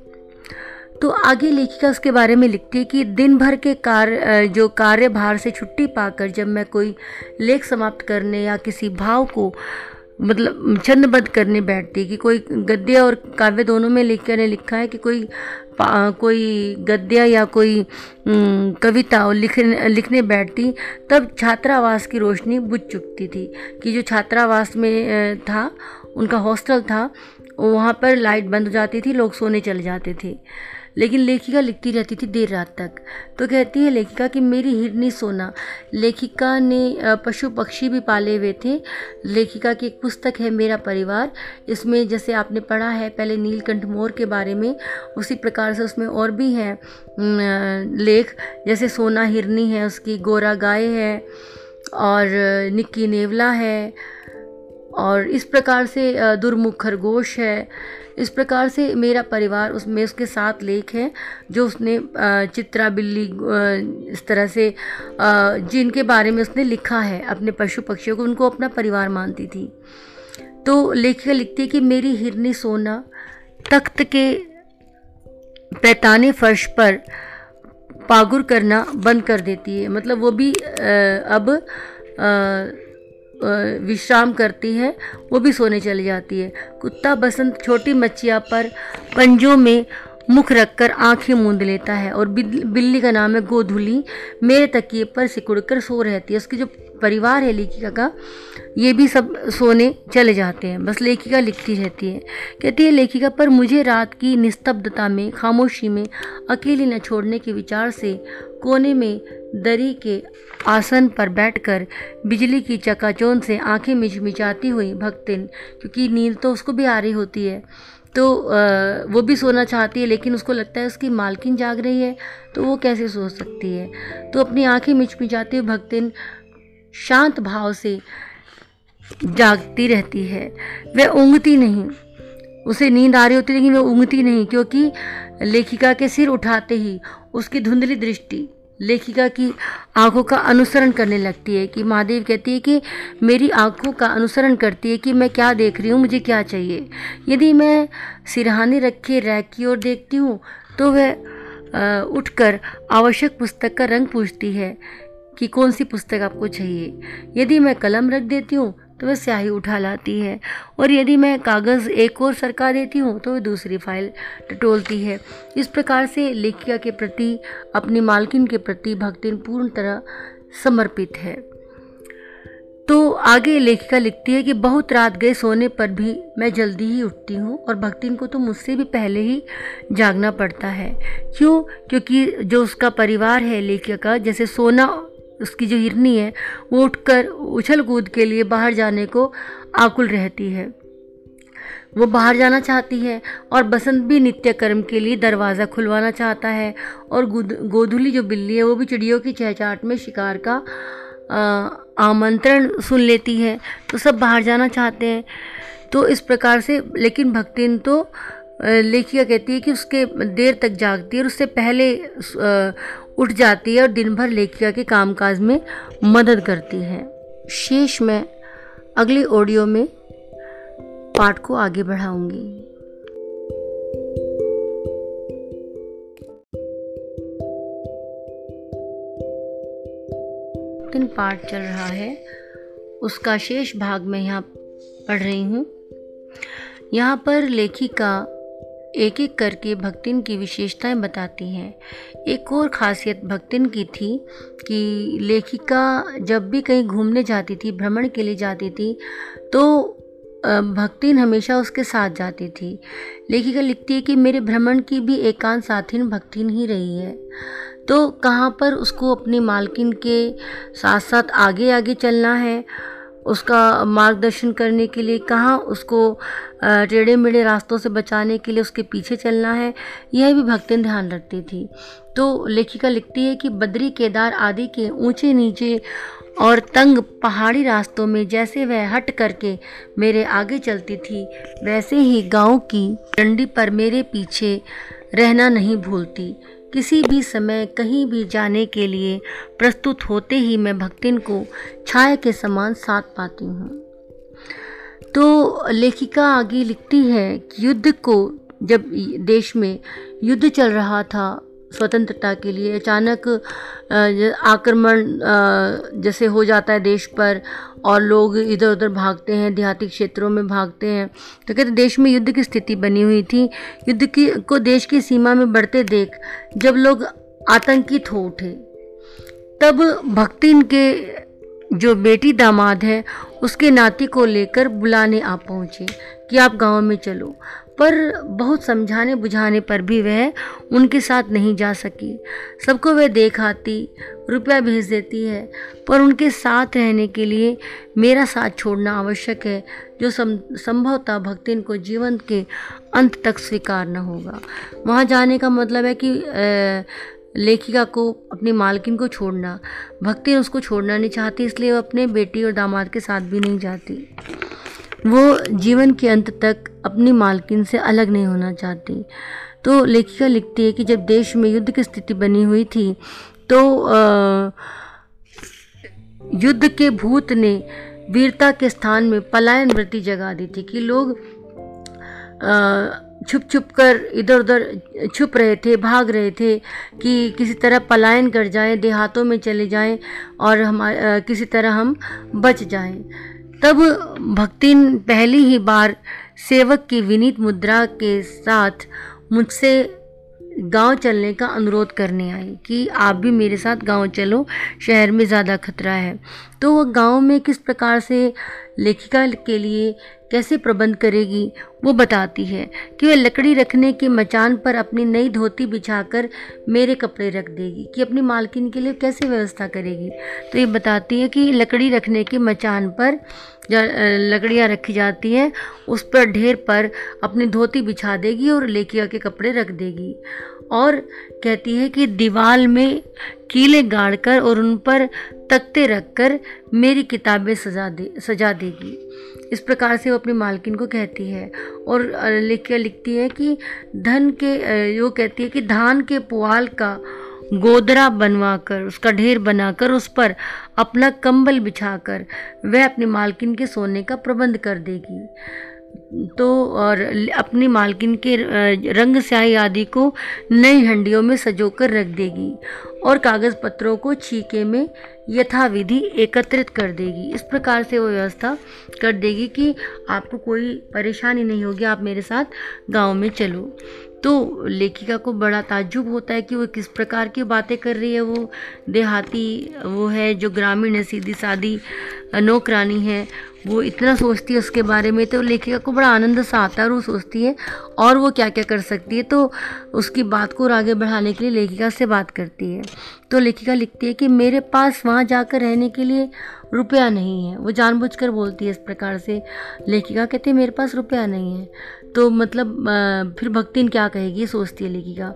तो आगे लेखिका उसके बारे में लिखती है कि दिन भर के कार्य जो कार्यभार से छुट्टी पाकर जब मैं कोई लेख समाप्त करने या किसी भाव को मतलब छंदबद्ध करने बैठती कि कोई गद्य और काव्य दोनों में लिख ने लिखा है कि कोई कोई गद्य या कोई कविता लिखने लिखने बैठती, तब छात्रावास की रोशनी बुझ चुकती थी कि जो छात्रावास में था, उनका हॉस्टल था वहाँ पर लाइट बंद हो जाती थी, लोग सोने चले जाते थे। लेकिन लेखिका लिखती रहती थी देर रात तक। तो कहती है लेखिका कि मेरी हिरनी सोना। लेखिका ने पशु पक्षी भी पाले हुए थे। लेखिका की एक पुस्तक है मेरा परिवार। इसमें जैसे आपने पढ़ा है, पहले नीलकंठ मोर के बारे में, उसी प्रकार से उसमें और भी हैं लेख। जैसे सोना हिरनी है, उसकी गोरा गाय है, और निक्की नेवला है, और इस प्रकार से दुर्मुख खरगोश है। इस प्रकार से मेरा परिवार उसमें उसके साथ लेख हैं, जो उसने चित्रा बिल्ली इस तरह से जिनके बारे में उसने लिखा है, अपने पशु पक्षियों को, उनको अपना परिवार मानती थी। तो लेखिका लिखती है कि मेरी हिरनी सोना तख्त के पैताने फर्श पर पागुर करना बंद कर देती है। मतलब वो भी अब विश्राम करती है, वो भी सोने चली जाती है। कुत्ता बसंत छोटी मच्छिया पर पंजों में मुख रखकर आँखें मूंद लेता है और बिल्ली का नाम है गोधुली। मेरे तकिए पर सिकुड़ कर सो रहती है। उसकी जो परिवार है लेखिका का, ये भी सब सोने चले जाते हैं। बस लेखिका लिखती रहती है। कहती है, लेखिका, पर मुझे रात की निस्तब्धता में, खामोशी में, अकेली न छोड़ने के विचार से कोने में दरी के आसन पर बैठकर बिजली की चकाचौंध से आँखें मिचमिचाती हुई भक्तिन, क्योंकि नींद तो उसको भी आ रही होती है। तो वो भी सोना चाहती है, लेकिन उसको लगता है उसकी मालकिन जाग रही है तो वो कैसे सो सकती है? तो अपनी आँखें मिचमिचाती हुई भक्तिन शांत भाव से जागती रहती है। वह ऊँगती नहीं। उसे नींद आ रही होती, लेकिन वह ऊँगती नहीं, क्योंकि लेखिका के सिर उठाते ही उसकी धुंधली दृष्टि लेखिका की आँखों का अनुसरण करने लगती है कि महादेव कहती है कि मेरी आँखों का अनुसरण करती है कि मैं क्या देख रही हूँ, मुझे क्या चाहिए। यदि मैं सिरहाने रखे रैक की ओर देखती हूँ तो वह उठकर आवश्यक पुस्तक का रंग पूछती है कि कौन सी पुस्तक आपको चाहिए। यदि मैं कलम रख देती हूँ तो वह स्याही उठा लाती है। और यदि मैं कागज़ एक और सरका देती हूँ तो वह दूसरी फ़ाइल टटोलती है। इस प्रकार से लेखिका के प्रति, अपनी मालकिन के प्रति भक्तिन पूर्ण तरह समर्पित है। तो आगे लेखिका लिखती है कि बहुत रात गए सोने पर भी मैं जल्दी ही उठती हूँ और भक्तिन को तो मुझसे भी पहले ही जागना पड़ता है। क्यों? क्योंकि जो उसका परिवार है लेखिका का, जैसे सोना उसकी जो हिरनी है, वो उठकर उछल कूद के लिए बाहर जाने को आकुल रहती है। वो बाहर जाना चाहती है और बसंत भी नित्य कर्म के लिए दरवाज़ा खुलवाना चाहता है और गोधुली जो बिल्ली है, वो भी चिड़ियों की चहचाहट में शिकार का आमंत्रण सुन लेती है। तो सब बाहर जाना चाहते हैं। तो इस प्रकार से, लेकिन भक्तिन तो लेखिका कहती है कि उसके देर तक जागती है और उससे पहले उठ जाती है और दिन भर लेखिका के कामकाज में मदद करती है। शेष मैं अगले ऑडियो में पाठ को आगे बढ़ाऊँगी। दिन पाठ चल रहा है। उसका शेष भाग मैं यहाँ पढ़ रही हूँ। यहाँ पर लेखिका एक एक करके भक्तिन की विशेषताएँ बताती हैं। एक और खासियत भक्तिन की थी कि लेखिका जब भी कहीं घूमने जाती थी, भ्रमण के लिए जाती थी तो भक्तिन हमेशा उसके साथ जाती थी। लेखिका लिखती है कि मेरे भ्रमण की भी एकांत साथिन भक्तिन ही रही है। तो कहाँ पर उसको अपनी मालकिन के साथ साथ आगे आगे चलना है? उसका मार्गदर्शन करने के लिए कहाँ, उसको टेढ़े मेढ़े रास्तों से बचाने के लिए उसके पीछे चलना है, यह भी भक्तिन ध्यान रखती थी। तो लेखिका लिखती है कि बद्री केदार आदि के ऊँचे नीचे और तंग पहाड़ी रास्तों में जैसे वह हट करके मेरे आगे चलती थी, वैसे ही गाँव की डंडी पर मेरे पीछे रहना नहीं भूलती। किसी भी समय कहीं भी जाने के लिए प्रस्तुत होते ही मैं भक्तिन को छाया के समान साथ पाती हूँ। तो लेखिका आगे लिखती है कि युद्ध को जब देश में युद्ध चल रहा था स्वतंत्रता के लिए अचानक आक्रमण जैसे हो जाता है देश पर और लोग इधर उधर भागते हैं, देहाती क्षेत्रों में भागते हैं। तो कहते देश में युद्ध की स्थिति बनी हुई थी। युद्ध की, को देश की सीमा में बढ़ते देख, जब लोग आतंकित हो उठे, तब भक्तिन के जो बेटी दामाद है, उसके नाती को लेकर बुलाने आ पहुँचे कि आप गाँव में चलो। पर बहुत समझाने बुझाने पर भी वह उनके साथ नहीं जा सकी। सबको वह देख आती रुपया भेज देती है, पर उनके साथ रहने के लिए मेरा साथ छोड़ना आवश्यक है, जो संभवतः भक्तिन को जीवन के अंत तक स्वीकार न होगा। वहाँ जाने का मतलब है कि लेखिका को, अपनी मालकिन को छोड़ना। भक्ति उसको छोड़ना नहीं चाहती, इसलिए वो अपने बेटी और दामाद के साथ भी नहीं जाती। वो जीवन के अंत तक अपनी मालकिन से अलग नहीं होना चाहती। तो लेखिका लिखती है कि जब देश में युद्ध की स्थिति बनी हुई थी तो युद्ध के भूत ने वीरता के स्थान में पलायन वृत्ति जगा दी थी कि लोग छुप छुप कर इधर उधर छुप रहे थे, भाग रहे थे कि किसी तरह पलायन कर जाएँ, देहातों में चले जाएँ और हम किसी तरह हम बच जाएँ। तब भक्तिन पहली ही बार सेवक की विनीत मुद्रा के साथ मुझसे गाँव चलने का अनुरोध करने आई कि आप भी मेरे साथ गाँव चलो, शहर में ज़्यादा खतरा है। तो वह गाँव में किस प्रकार से लेखिका के लिए कैसे प्रबंध करेगी? वो बताती है कि वह लकड़ी रखने के मचान पर अपनी नई धोती बिछाकर मेरे कपड़े रख देगी, कि अपनी मालकिन के लिए कैसे व्यवस्था करेगी। तो ये बताती है कि लकड़ी रखने के मचान पर लकड़ियाँ रखी जाती हैं, उस पर ढेर पर अपनी धोती बिछा देगी और लेकिया के कपड़े रख देगी। और कहती है कि दीवार में कीले गाड़कर और उन पर तख्ते रखकर मेरी किताबें सजा दे, सजा देगी। इस प्रकार से वो अपनी मालकिन को कहती है और लिख, लिखती है कि धन के वो कहती है कि धान के पुआल का गोदरा बनवाकर, उसका ढेर बनाकर उस पर अपना कंबल बिछाकर वह अपनी मालकिन के सोने का प्रबंध कर देगी। तो और अपनी मालकिन के रंग स्याही आदि को नई हंडियों में सजोकर रख देगी और कागज़ पत्रों को छीके में यथाविधि एकत्रित कर देगी। इस प्रकार से वो व्यवस्था कर देगी कि आपको कोई परेशानी नहीं होगी, आप मेरे साथ गाँव में चलो। तो लेखिका को बड़ा ताज्जुब होता है कि वो किस प्रकार की बातें कर रही है वो। देहाती वो है जो ग्रामीण है, सीधी सादी नौकरानी है। वो इतना सोचती है उसके बारे में तो लेखिका को बड़ा आनंद सा आता है और वो सोचती है और वो क्या क्या कर सकती है। तो उसकी बात को और आगे बढ़ाने के लिए लेखिका से बात करती है। तो लेखिका लिखती है कि मेरे पास वहाँ जाकर रहने के लिए रुपया नहीं है। वो जानबूझकर बोलती है इस प्रकार से। लेखिका कहती है, मेरे पास रुपया नहीं है। तो मतलब फिर भक्तिन क्या कहेगी सोचती है लेखिका?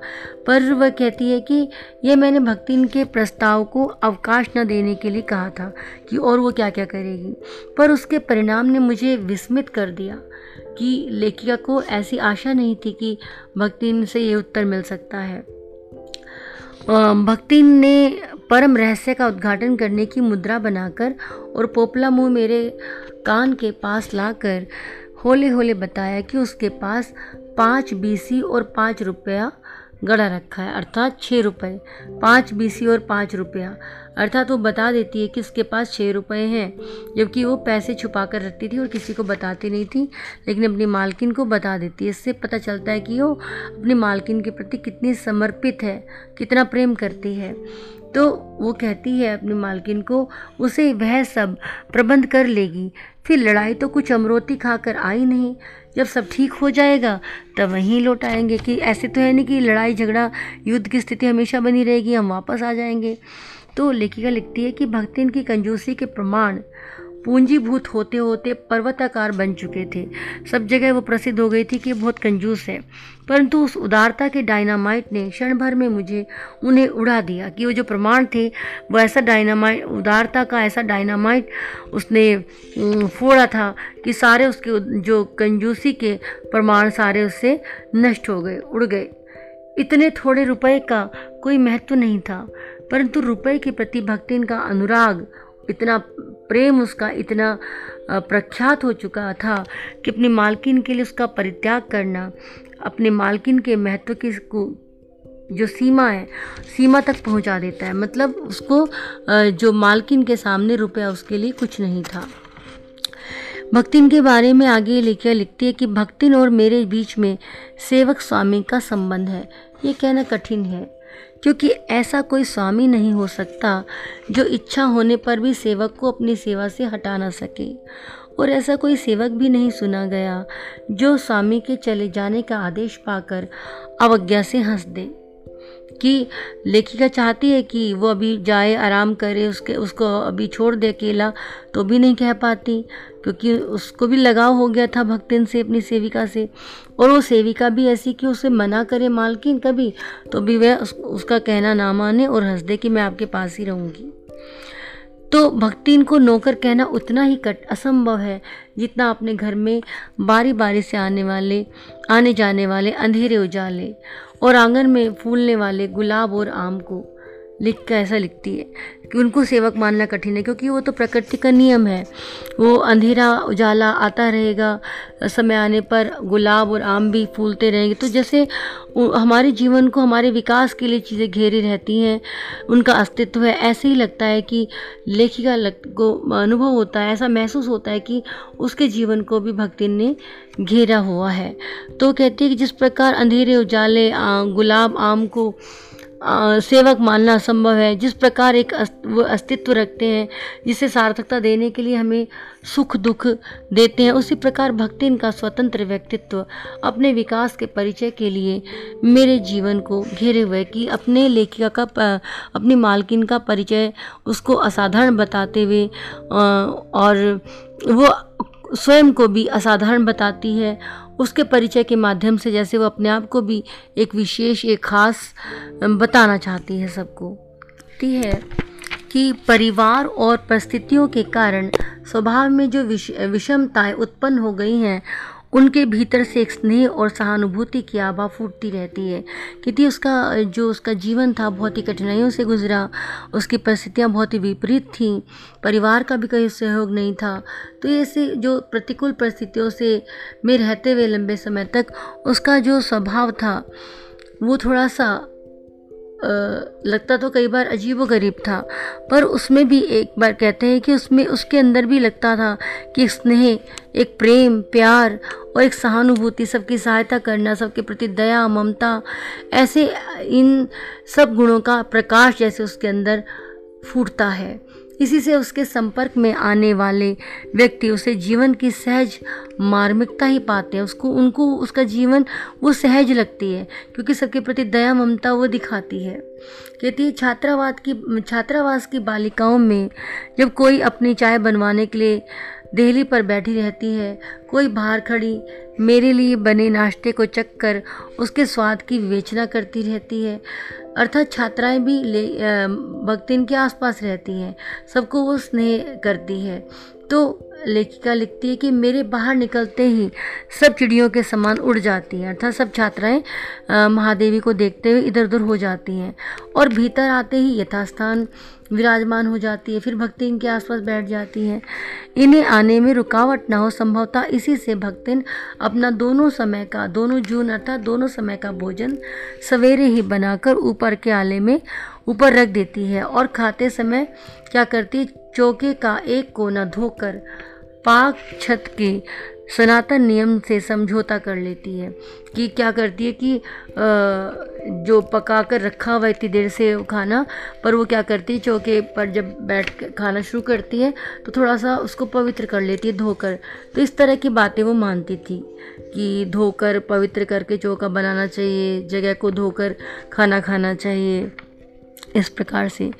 पर वह कहती है कि ये मैंने भक्तिन के प्रस्ताव को अवकाश न देने के लिए कहा था कि और वो क्या क्या करेगी। पर उसके परिणाम ने मुझे विस्मित कर दिया कि लेखिका को ऐसी आशा नहीं थी कि भक्तिन से ये उत्तर मिल सकता है। भक्तिन ने परम रहस्य का उद्घाटन करने की मुद्रा बनाकर और पोपला मुँह मेरे कान के पास लाकर होले होले बताया कि उसके पास पाँच बीसी और पाँच रुपया गड़ा रखा है, अर्थात छः रुपये पाँच बीसी और पाँच रुपया। अर्थात वो बता देती है कि उसके पास छः रुपये हैं, जबकि वो पैसे छुपा कर रखती थी और किसी को बताती नहीं थी, लेकिन अपनी मालकिन को बता देती है। इससे पता चलता है कि वो अपनी मालकिन के प्रति कितनी समर्पित है, कितना प्रेम करती है। तो वो कहती है, अपनी मालकिन को, उसे वह सब प्रबंध कर लेगी फिर लड़ाई तो कुछ अमरोती खाकर आई नहीं। जब सब ठीक हो जाएगा, तब वहीं लौट आएँगे कि ऐसे तो है नहीं कि लड़ाई झगड़ा युद्ध की स्थिति हमेशा बनी रहेगी, हम वापस आ जाएँगे। तो लेखिका लिखती है कि भक्तिन की कंजूसी के प्रमाण पूंजीभूत होते होते पर्वताकार बन चुके थे। सब जगह वो प्रसिद्ध हो गई थी कि बहुत कंजूस है। परंतु उस उदारता के डायनामाइट ने क्षण भर में मुझे उन्हें उड़ा दिया कि वो जो प्रमाण थे, वो ऐसा डायनामाइट, उदारता का ऐसा डायनामाइट उसने फोड़ा था कि सारे उसके जो कंजूसी के प्रमाण सारे उससे नष्ट हो गए, उड़ गए। इतने थोड़े रुपए का कोई महत्व नहीं था, परंतु रुपए के प्रति भक्ति का अनुराग इतना प्रेम उसका इतना प्रख्यात हो चुका था कि अपनी मालकिन के लिए उसका परित्याग करना, अपने मालकिन के महत्व की जो सीमा है, सीमा तक पहुँचा देता है। मतलब उसको जो मालकिन के सामने रुपया उसके लिए कुछ नहीं था। भक्तिन के बारे में आगे लिखिया लिखती है कि भक्तिन और मेरे बीच में सेवक स्वामी का संबंध है। ये कहना कठिन है। क्योंकि ऐसा कोई स्वामी नहीं हो सकता जो इच्छा होने पर भी सेवक को अपनी सेवा से हटा ना सके। और ऐसा कोई सेवक भी नहीं सुना गया जो स्वामी के चले जाने का आदेश पाकर अवज्ञा से हंस दे। कि लेखिका चाहती है कि वो अभी जाए आराम करे उसके उसको अभी छोड़ दे अकेला तो भी नहीं कह पाती क्योंकि उसको भी लगाव हो गया था भक्तिन से अपनी सेविका से। और वो सेविका भी ऐसी कि उसे मना करे मालकिन कभी तो भी वह उस, उसका कहना ना माने और हंस दे कि मैं आपके पास ही रहूँगी। तो भक्तिन को नौकर कहना उतना ही कट असंभव है जितना अपने घर में बारी बारी से आने वाले आने जाने वाले अंधेरे उजाले। और आँगन में फूलने वाले गुलाब और आम को लिख कर ऐसा लिखती है कि उनको सेवक मानना कठिन है, क्योंकि वो तो प्रकृति का नियम है। वो अंधेरा उजाला आता रहेगा, समय आने पर गुलाब और आम भी फूलते रहेंगे। तो जैसे हमारे जीवन को, हमारे विकास के लिए चीज़ें घेरी रहती हैं, उनका अस्तित्व है, ऐसे ही लगता है कि लेखिका लग, को अनुभव होता है, ऐसा महसूस होता है कि उसके जीवन को भी भक्ति ने घेरा हुआ है। तो कहती है कि जिस प्रकार अंधेरे उजाले गुलाब आम को सेवक मानना संभव है। जिस प्रकार एक अस्तित्व रखते हैं, जिसे सार्थकता देने के लिए हमें सुख दुख देते हैं, उसी प्रकार भक्ति इनका स्वतंत्र व्यक्तित्व अपने विकास के परिचय के लिए मेरे जीवन को घेरे हुए कि अपने लेखिका का अपनी मालकिन का परिचय उसको असाधारण बताते हुए और वो स्वयं को भी असाधारण बताती है। उसके परिचय के माध्यम से जैसे वो अपने आप को भी एक विशेष, एक खास बताना चाहती है सबको। है कि परिवार और परिस्थितियों के कारण स्वभाव में जो विष, विषमताएँ उत्पन्न हो गई हैं उनके भीतर से एक स्नेह और सहानुभूति की आभा फूटती रहती है। क्योंकि उसका, जो उसका जीवन था, बहुत ही कठिनाइयों से गुजरा। उसकी परिस्थितियाँ बहुत ही विपरीत थीं। परिवार का भी कोई सहयोग नहीं था। तो ऐसे जो प्रतिकूल परिस्थितियों से में रहते हुए लंबे समय तक उसका जो स्वभाव था, वो थोड़ा सा लगता तो कई बार अजीब व गरीब था, पर उसमें भी एक बार कहते हैं कि उसमें उसके अंदर भी लगता था कि स्नेह, एक प्रेम, प्यार और एक सहानुभूति सबकी सहायता करना, सबके प्रति दया, ममता, ऐसे इन सब गुणों का प्रकाश जैसे उसके अंदर फूटता है। इसी से उसके संपर्क में आने वाले व्यक्ति उसे जीवन की सहज मार्मिकता ही पाते हैं। उसको, उनको उसका जीवन वो सहज लगती है, क्योंकि सबके प्रति दया, ममता वो दिखाती है। कहती है, छात्रावाद की, छात्रावास की बालिकाओं में जब कोई अपनी चाय बनवाने के लिए देहली पर बैठी रहती है, कोई बाहर खड़ी, मेरे लिए बने नाश्ते को चख कर उसके स्वाद की विवेचना करती रहती है अर्थात छात्राएँ भी ले भक्तिन के आसपास रहती हैं, सबको वो स्नेह करती है। तो लेखिका लिखती है कि मेरे बाहर निकलते ही सब चिड़ियों के समान उड़ जाती हैं, अर्थात सब छात्राएँ महादेवी को देखते हुए इधर उधर हो जाती हैं और भीतर आते ही यथास्थान विराजमान हो जाती है, फिर भक्ति इनके आसपास बैठ जाती है। इन्हें आने में रुकावट ना हो, संभवतः इसी से भक्तिन अपना दोनों समय का, दोनों जून अर्थात दोनों समय का भोजन सवेरे ही बनाकर ऊपर के आले में ऊपर रख देती है और खाते समय क्या करती चौके का एक कोना धोकर पाक छत के सनातन नियम से समझौता कर लेती है कि क्या करती है कि जो पका कर रखा हुआ इतनी देर से खाना, पर वो क्या करती है, चौके पर जब बैठ खाना शुरू करती है तो थोड़ा सा उसको पवित्र कर लेती है धोकर। तो इस तरह की बातें वो मानती थी कि धोकर, पवित्र करके चौका बनाना चाहिए, जगह को धोकर खाना खाना चाहिए। इस प्रकार से।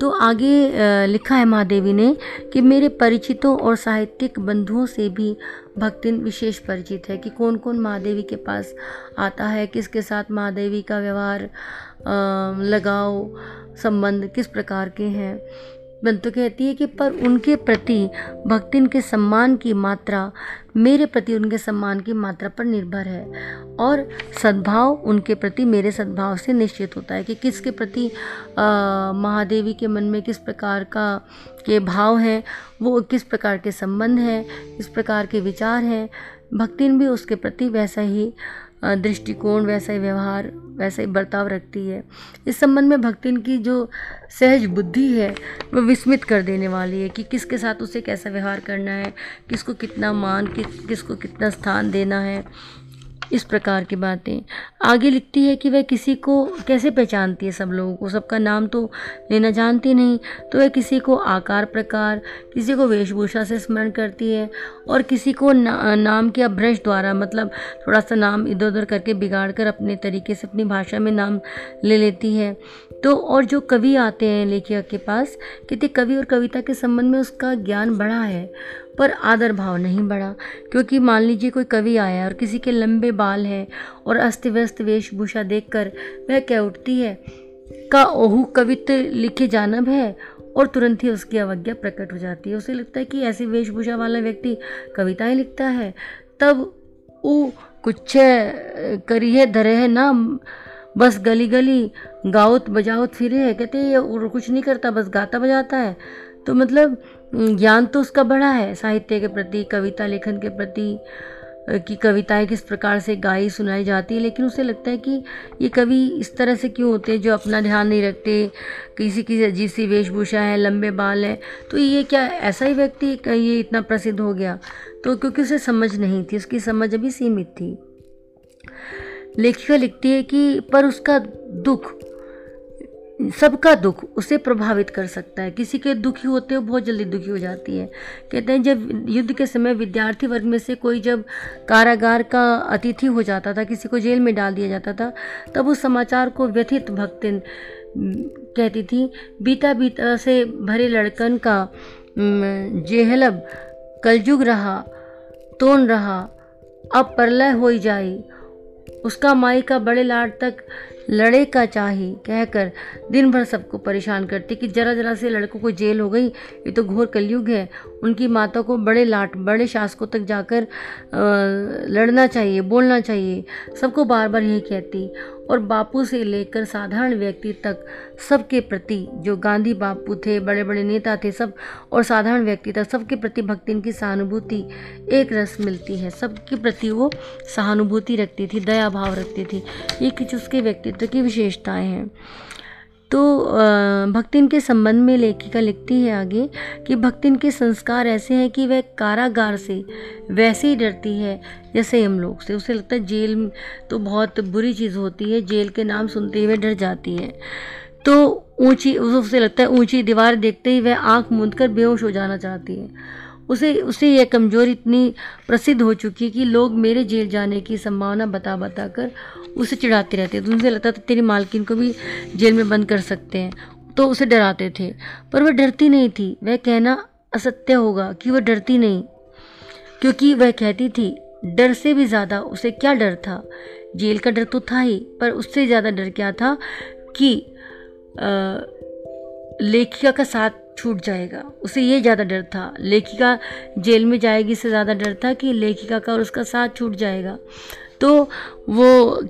तो आगे लिखा है महादेवी ने कि मेरे परिचितों और साहित्यिक बंधुओं से भी भक्तिन विशेष परिचित है कि कौन कौन महादेवी के पास आता है, किसके साथ महादेवी का व्यवहार लगाव, संबंध किस प्रकार के हैं। बंतु कहती है कि पर उनके प्रति भक्तिन के सम्मान की मात्रा, मेरे प्रति उनके सम्मान की मात्रा पर निर्भर है और सद्भाव उनके प्रति मेरे सद्भाव से निश्चित होता है कि किसके प्रति महादेवी के मन में किस प्रकार का, के भाव हैं, वो किस प्रकार के संबंध हैं, किस प्रकार के विचार हैं भक्तिन भी उसके प्रति वैसा ही दृष्टिकोण, वैसा ही व्यवहार, वैसा ही बर्ताव रखती है। इस संबंध में भक्तिन की जो सहज बुद्धि है वह विस्मित कर देने वाली है कि किसके साथ उसे कैसा व्यवहार करना है, किसको कितना मान किस किसको कितना स्थान देना है। इस प्रकार की बातें। आगे लिखती है कि वह किसी को कैसे पहचानती है सब लोगों को? सबका नाम तो लेना जानती नहीं तो वह किसी को आकार प्रकार किसी को वेशभूषा से स्मरण करती है और किसी को ना, नाम के अभ्रंश द्वारा मतलब थोड़ा सा नाम इधर उधर करके बिगाड़ कर अपने तरीके से अपनी भाषा में नाम ले लेती है। तो और जो कवि आते हैं लेखिका के पास कहते कवि और कविता के संबंध में उसका ज्ञान बढ़ा है। पर आदर भाव नहीं बढ़ा, क्योंकि मान लीजिए कोई कवि आया और किसी के लंबे बाल हैं और अस्त व्यस्त वेशभूषा देखकर वह कह उठती है, का ओहू कवित्व लिखे जानब है? और तुरंत ही उसकी अवज्ञा प्रकट हो जाती है। उसे लगता है कि ऐसी वेशभूषा वाला व्यक्ति कविताएँ लिखता है। तब वो कुछ करी है, धरे है ना बस गली गली गाउत बजावत फिरे है। कहते हैं, ये और कुछ नहीं करता, बस गाता बजाता है। तो मतलब ज्ञान तो उसका बड़ा है, साहित्य के प्रति, कविता लेखन के प्रति कि कविताएँ किस प्रकार से गाई, सुनाई जाती है, लेकिन उसे लगता है कि ये कवि इस तरह से क्यों होते हैं जो अपना ध्यान नहीं रखते, किसी की अजीब सी वेशभूषा है, लंबे बाल हैं तो ये क्या ऐसा ही व्यक्ति ये इतना प्रसिद्ध हो गया? तो क्योंकि उसे समझ नहीं थी, उसकी समझ अभी सीमित थी। लेखिका लिखती है कि, पर उसका दुख सबका दुख उसे प्रभावित कर सकता है। किसी के दुखी होते हो बहुत जल्दी दुखी हो जाती है। कहते हैं, जब युद्ध के समय विद्यार्थी वर्ग में से कोई जब कारागार का अतिथि हो जाता था, किसी को जेल में डाल दिया जाता था, तब उस समाचार को व्यथित भक्तिन कहती थी, बीता बीता से भरे लड़कन का जेहलब कलजुग रहा, तोन रहा, अब परलय हो जाई उसका माई का बड़े लाड तक लड़े का चाहे, कहकर दिन भर सबको परेशान करती कि जरा जरा से लड़कों को जेल हो गई, ये तो घोर कलयुग है उनकी माता को बड़े लाट, बड़े शासकों तक जाकर लड़ना चाहिए, बोलना चाहिए। सबको बार बार यही कहती। और बापू से लेकर साधारण व्यक्ति तक सबके प्रति जो गांधी बापू थे बड़े बड़े नेता थे, सब, और साधारण व्यक्ति तक सबके प्रति भक्ति, इनकी सहानुभूति एक रस मिलती है। सबके प्रति वो सहानुभूति रखती थी, दया भाव रखती थी। ये कुछ उसके व्यक्तित्व की विशेषताएँ हैं। तो भक्तिन के संबंध में लेखिका लिखती है आगे कि भक्तिन के संस्कार ऐसे हैं कि वह कारागार से वैसे ही डरती है, जैसे हम लोग से। उसे लगता है जेल तो बहुत बुरी चीज़ होती है, जेल के नाम सुनते हुए डर जाती है। तो ऊँची, उसे लगता है ऊँची दीवार देखते ही वह आँख मूंद कर बेहोश हो जाना चाहती है। उसे उसे यह कमज़ोरी इतनी प्रसिद्ध हो चुकी है कि लोग मेरे जेल जाने की संभावना बता बता कर उसे चिढ़ाते रहते तो उनसे लगता था, तेरी मालकिन को भी जेल में बंद कर सकते हैं। तो उसे डराते थे। पर वह डरती नहीं थी। वह कहना असत्य होगा कि वह डरती नहीं, क्योंकि वह कहती थी, डर से भी ज़्यादा उसे क्या डर था? जेल का डर तो था ही, पर उससे ज़्यादा डर क्या था कि लेखिका का साथ छूट जाएगा। उसे ये ज़्यादा डर था। लेखिका जेल में जाएगी इससे ज़्यादा डर था कि लेखिका का और उसका साथ छूट जाएगा। तो वो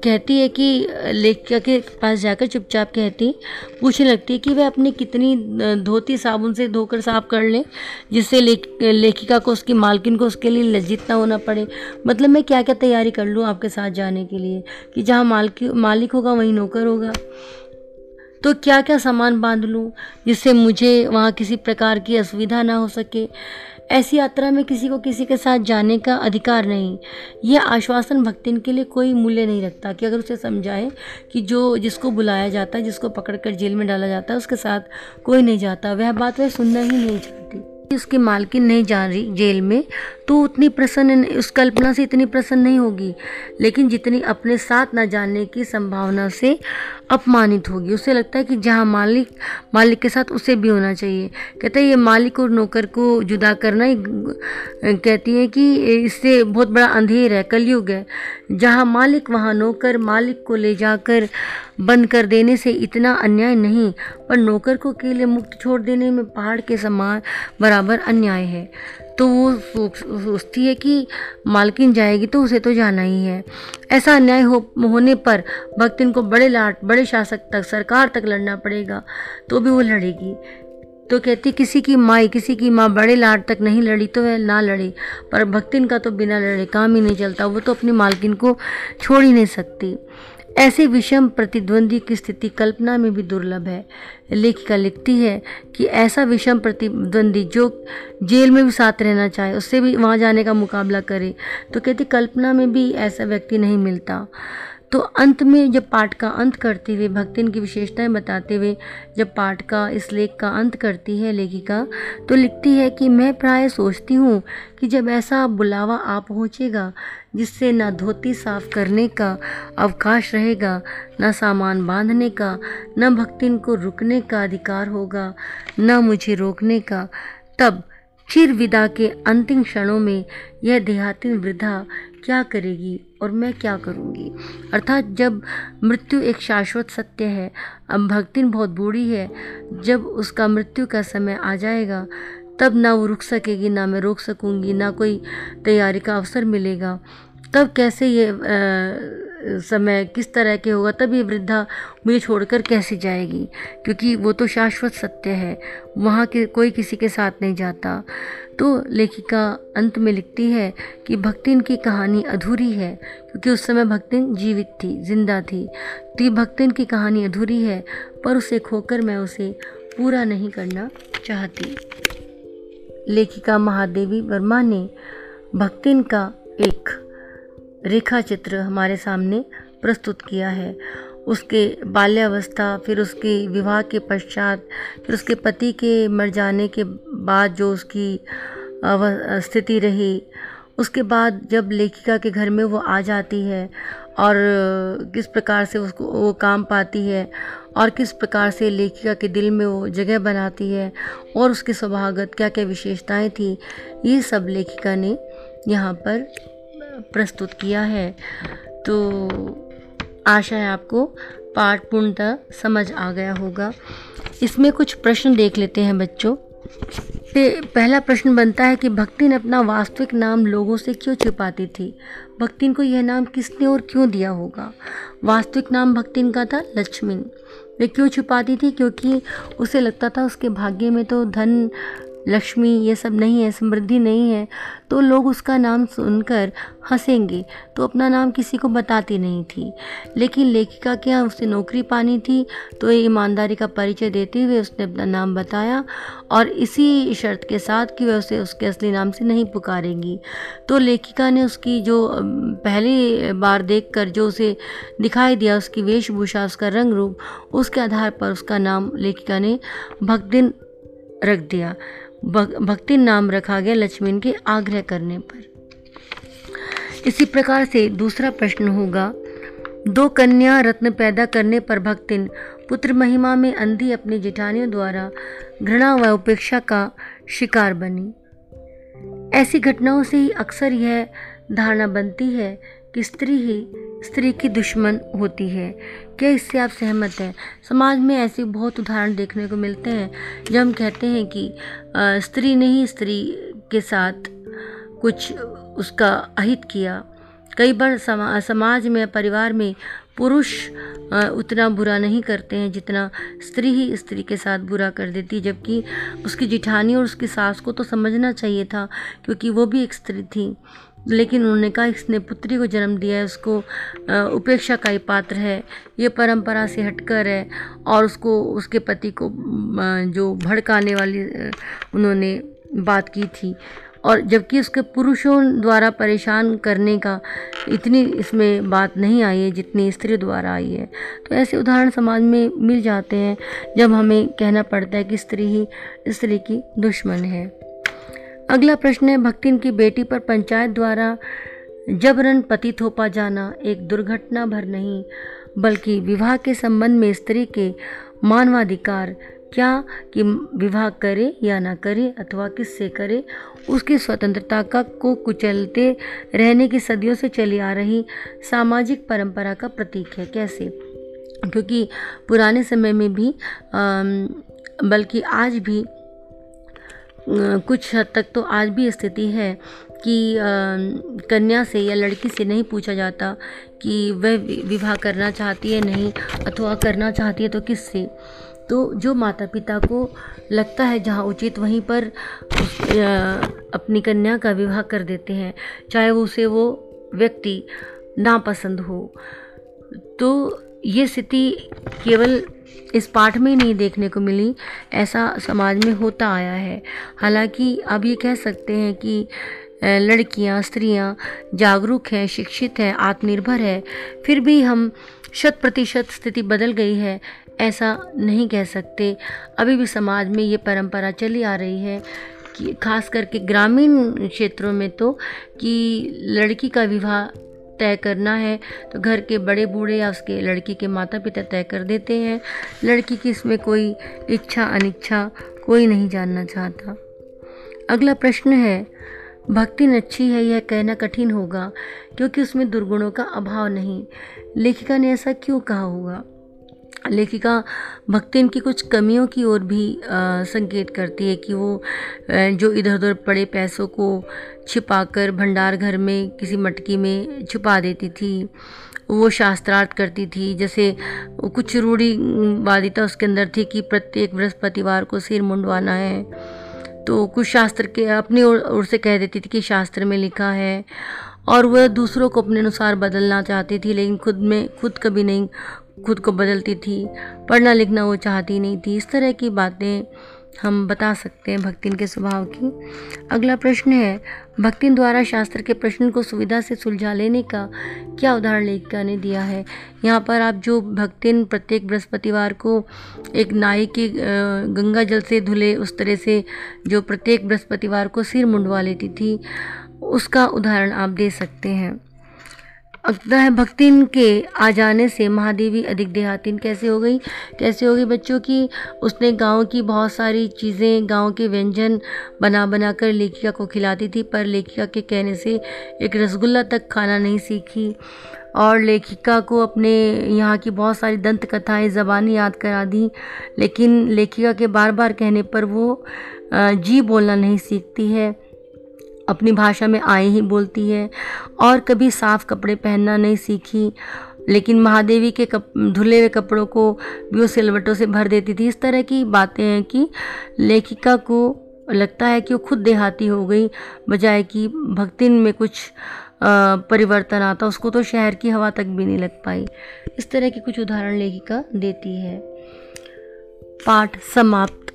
कहती है कि लेखिका के पास जाकर चुपचाप कहती, पूछने लगती है कि वह अपनी कितनी धोती साबुन से धोकर साफ़ कर ले, जिससे लेख, लेखिका को उसकी, मालकिन को उसके लिए लज्जित ना होना पड़े। मतलब मैं क्या क्या तैयारी कर लूँ आपके साथ जाने के लिए? कि जहाँ मालिक मालिक होगा वहीं नौकर होगा। तो क्या क्या सामान बाँध लूँ, जिससे मुझे वहाँ किसी प्रकार की असुविधा ना हो सके? ऐसी यात्रा में किसी को किसी के साथ जाने का अधिकार नहीं। यह आश्वासन भक्तिन के लिए कोई मूल्य नहीं रखता कि अगर उसे समझाए कि जो जिसको बुलाया जाता है, जिसको पकड़कर जेल में डाला जाता है, उसके साथ कोई नहीं जाता। वह बात वह सुनना ही नहीं चाहती। उसकी मालकिन नहीं जा रही जेल में तो उतनी प्रसन्न उस कल्पना से इतनी प्रसन्न नहीं होगी। लेकिन जितनी अपने साथ न जाने की संभावना से अपमानित होगी। उसे लगता है कि जहाँ मालिक मालिक के साथ उसे भी होना चाहिए। कहते हैं, ये मालिक और नौकर को जुदा करना ही कहती है कि इससे बहुत बड़ा अंधेर है, कलयुग है। जहाँ मालिक, वहाँ नौकर मालिक को ले जाकर बंद कर देने से इतना अन्याय नहीं पर नौकर को अकेले मुक्त छोड़ देने में पहाड़ के समान बराबर अन्याय है। तो वो सोचती है कि मालकिन जाएगी तो उसे तो जाना ही है। ऐसा अन्याय हो, होने पर भक्तिन को बड़े लाट, बड़े शासक तक, सरकार तक लड़ना पड़ेगा तो भी वो लड़ेगी। तो कहती, किसी की माई, किसी की माँ बड़े लाट तक नहीं लड़ी तो वह ना लड़े, पर भक्तिन का तो बिना लड़े काम ही नहीं चलता, वो तो अपनी मालकिन को छोड़ ही नहीं सकती। ऐसे विषम प्रतिद्वंदी की स्थिति कल्पना में भी दुर्लभ है। लेखिका लिखती है कि ऐसा विषम प्रतिद्वंदी जो जेल में भी साथ रहना चाहे, उससे भी वहाँ जाने का मुकाबला करे तो कहती कल्पना में भी ऐसा व्यक्ति नहीं मिलता। तो अंत में जब पाठ का अंत करते हुए भक्तिन की विशेषताएँ बताते हुए जब पाठ का, इस लेख का अंत करती है लेखिका तो लिखती है कि मैं प्राय सोचती हूँ कि जब ऐसा बुलावा आ पहुँचेगा, जिससे न धोती साफ़ करने का अवकाश रहेगा, न सामान बांधने का, न भक्तिन को रुकने का अधिकार होगा, न मुझे रोकने का, तब चिर विदा के अंतिम क्षणों में यह देहाती वृद्धा क्या करेगी? और मैं क्या करूँगी? अर्थात जब मृत्यु एक शाश्वत सत्य है अब भक्तिन बहुत बूढ़ी है जब उसका मृत्यु का समय आ जाएगा तब ना वो रुक सकेगी ना मैं रोक सकूँगी ना कोई तैयारी का अवसर मिलेगा। तब कैसे ये आ, समय किस तरह के होगा तब ये वृद्धा मुझे छोड़कर कैसे जाएगी? क्योंकि वो तो शाश्वत सत्य है वहाँ के कोई किसी के साथ नहीं जाता। तो लेखिका अंत में लिखती है कि भक्तिन की कहानी अधूरी है, क्योंकि उस समय भक्तिन जीवित थी, ज़िंदा थी। तो ये भक्तिन की कहानी अधूरी है, पर उसे खोकर मैं उसे पूरा नहीं करना चाहती। लेखिका महादेवी वर्मा ने भक्तिन का एक रेखा चित्र हमारे सामने प्रस्तुत किया है। उसके बाल्यावस्था, फिर उसके विवाह के पश्चात, फिर उसके पति के मर जाने के बाद जो उसकी स्थिति रही, उसके बाद जब लेखिका के घर में वो आ जाती है और किस प्रकार से उसको, वो काम पाती है और किस प्रकार से लेखिका के दिल में वो जगह बनाती है और उसके स्वभागत क्या क्या विशेषताएँ थी, ये सब लेखिका ने यहाँ पर प्रस्तुत किया है। तो आशा है आपको पाठ पूर्णतः समझ आ गया होगा। इसमें कुछ प्रश्न देख लेते हैं बच्चों। पहला प्रश्न बनता है कि भक्तिन अपना वास्तविक नाम लोगों से क्यों छिपाती थी? भक्तिन को यह नाम किसने और क्यों दिया होगा? वास्तविक नाम भक्तिन का था लक्ष्मी वे क्यों छुपाती थी? क्योंकि उसे लगता था उसके भाग्य में तो धन लक्ष्मी, ये सब नहीं है, समृद्धि नहीं है तो लोग उसका नाम सुनकर हंसेंगे। तो अपना नाम किसी को बताती नहीं थी। लेकिन लेखिका के यहाँ उसे नौकरी पानी थी तो ईमानदारी का परिचय देते हुए उसने अपना नाम बताया। और इसी शर्त के साथ कि वह उसे उसके असली नाम से नहीं पुकारेंगी। तो लेखिका ने उसकी जो पहली बार देखकर जो उसे दिखाई दिया, उसकी वेशभूषा, उसका रंग रूप, उसके आधार पर उसका नाम लेखिका ने भक्तिन रख दिया। भक्ति नाम रखा गया लक्ष्मण के आग्रह करने पर। इसी प्रकार से दूसरा प्रश्न होगा, दो कन्या रत्न पैदा करने पर भक्तिन पुत्र महिमा में अंधी अपनी जिठानियों द्वारा घृणा व उपेक्षा का शिकार बनी। ऐसी घटनाओं से ही अक्सर यह धारणा बनती है कि स्त्री ही स्त्री की दुश्मन होती है क्या इससे आप सहमत हैं। समाज में ऐसे बहुत उदाहरण देखने को मिलते हैं जब हम कहते हैं कि स्त्री ने ही स्त्री के साथ कुछ उसका अहित किया। कई बार समा, समाज में परिवार में पुरुष उतना बुरा नहीं करते हैं जितना स्त्री ही स्त्री के साथ बुरा कर देती जबकि उसकी जिठानी और उसकी सास को तो समझना चाहिए था क्योंकि वो भी एक स्त्री थी। लेकिन उन्होंने कहा, इसने पुत्री को जन्म दिया है, उसको उपेक्षा का ही पात्र है। ये परंपरा से हटकर है और उसको, उसके पति को जो भड़काने वाली उन्होंने बात की थी। और जबकि उसके पुरुषों द्वारा परेशान करने का इतनी इसमें बात नहीं आई है, जितनी स्त्री द्वारा आई है। तो ऐसे उदाहरण समाज में मिल जाते हैं, जब हमें कहना पड़ता है कि स्त्री ही स्त्री की दुश्मन है। अगला प्रश्न है, भक्तिन की बेटी पर पंचायत द्वारा जबरन पति थोपा जाना एक दुर्घटना भर नहीं, बल्कि विवाह के संबंध में स्त्री के मानवाधिकार, क्या कि विवाह करे या ना करे अथवा किससे करे, उसकी स्वतंत्रता का को कुचलते रहने की सदियों से चली आ रही सामाजिक परंपरा का प्रतीक है। कैसे? क्योंकि पुराने समय में भी बल्कि आज भी कुछ हद तक तो आज भी स्थिति है कि कन्या से या लड़की से नहीं पूछा जाता कि वह विवाह करना चाहती है, नहीं, अथवा करना चाहती है तो किससे? तो जो माता पिता को लगता है जहाँ उचित, वहीं पर अपनी कन्या का विवाह कर देते हैं, चाहे उसे वो व्यक्ति नापसंद हो। तो ये स्थिति केवल इस पाठ में नहीं देखने को मिली, ऐसा समाज में होता आया है। हालाँकि अब ये कह सकते हैं कि लड़कियाँ, स्त्रियाँ जागरूक हैं, शिक्षित हैं, आत्मनिर्भर है, फिर भी हम शत प्रतिशत स्थिति बदल गई है, ऐसा नहीं कह सकते। अभी भी समाज में ये परंपरा चली आ रही है कि खास करके ग्रामीण क्षेत्रों में तो कि लड़की का विवाह तय करना है तो घर के बड़े बूढ़े या उसके लड़की के माता पिता तय कर देते हैं। लड़की की इसमें कोई इच्छा, अनिच्छा कोई नहीं जानना चाहता। अगला प्रश्न है, भक्ति अच्छी है यह कहना कठिन होगा? क्योंकि उसमें दुर्गुणों का अभाव नहीं। लेखिका ने ऐसा क्यों कहा होगा? लेखिका भक्तिन की कुछ कमियों की ओर भी आ, संकेत करती है कि वो जो इधर उधर पड़े पैसों को छिपाकर भंडार घर में किसी मटकी में छुपा देती थी। वो शास्त्रार्थ करती थी। जैसे कुछ रूढ़ीवादिता उसके अंदर थी कि प्रत्येक बृहस्पतिवार को सिर मुंडवाना है। तो कुछ शास्त्र के अपनी ओर से कह देती थी कि शास्त्र में लिखा है और वह दूसरों को अपने अनुसार बदलना चाहती थी लेकिन खुद में खुद कभी नहीं खुद को बदलती थी, पढ़ना लिखना वो चाहती नहीं थी। इस तरह की बातें हम बता सकते हैं भक्तिन के स्वभाव की। अगला प्रश्न है, भक्तिन द्वारा शास्त्र के प्रश्न को सुविधा से सुलझा लेने का क्या उदाहरण लेखिका ने दिया है? यहाँ पर आप जो भक्तिन प्रत्येक बृहस्पतिवार को एक नाई के गंगा जल से धुले उस तरह से जो प्रत्येक बृहस्पतिवार को सिर मुंडवा लेती थी, उसका उदाहरण आप दे सकते हैं। भक्तिन के आ जाने से महादेवी अधिक देहातीन कैसे हो गई? कैसे हो गई बच्चों की? उसने गाँव की बहुत सारी चीज़ें, गाँव के व्यंजन बना बना कर लेखिका को खिलाती थी, पर लेखिका के कहने से एक रसगुल्ला तक खाना नहीं सीखी। और लेखिका को अपने यहाँ की बहुत सारी दंत कथाएँ, ज़बानी याद करा दी, लेकिन लेखिका के बार बार कहने पर वो जी बोलना नहीं सीखती है। अपनी भाषा में आए ही बोलती है और कभी साफ़ कपड़े पहनना नहीं सीखी। लेकिन महादेवी के कप, धुले हुए कपड़ों को भी वो सिलवटों से भर देती थी। इस तरह की बातें हैं कि लेखिका को लगता है कि वो खुद देहाती हो गई, बजाय कि भक्तिन में कुछ परिवर्तन आता, उसको तो शहर की हवा तक भी नहीं लग पाई। इस तरह के कुछ उदाहरण लेखिका देती है। पाठ समाप्त।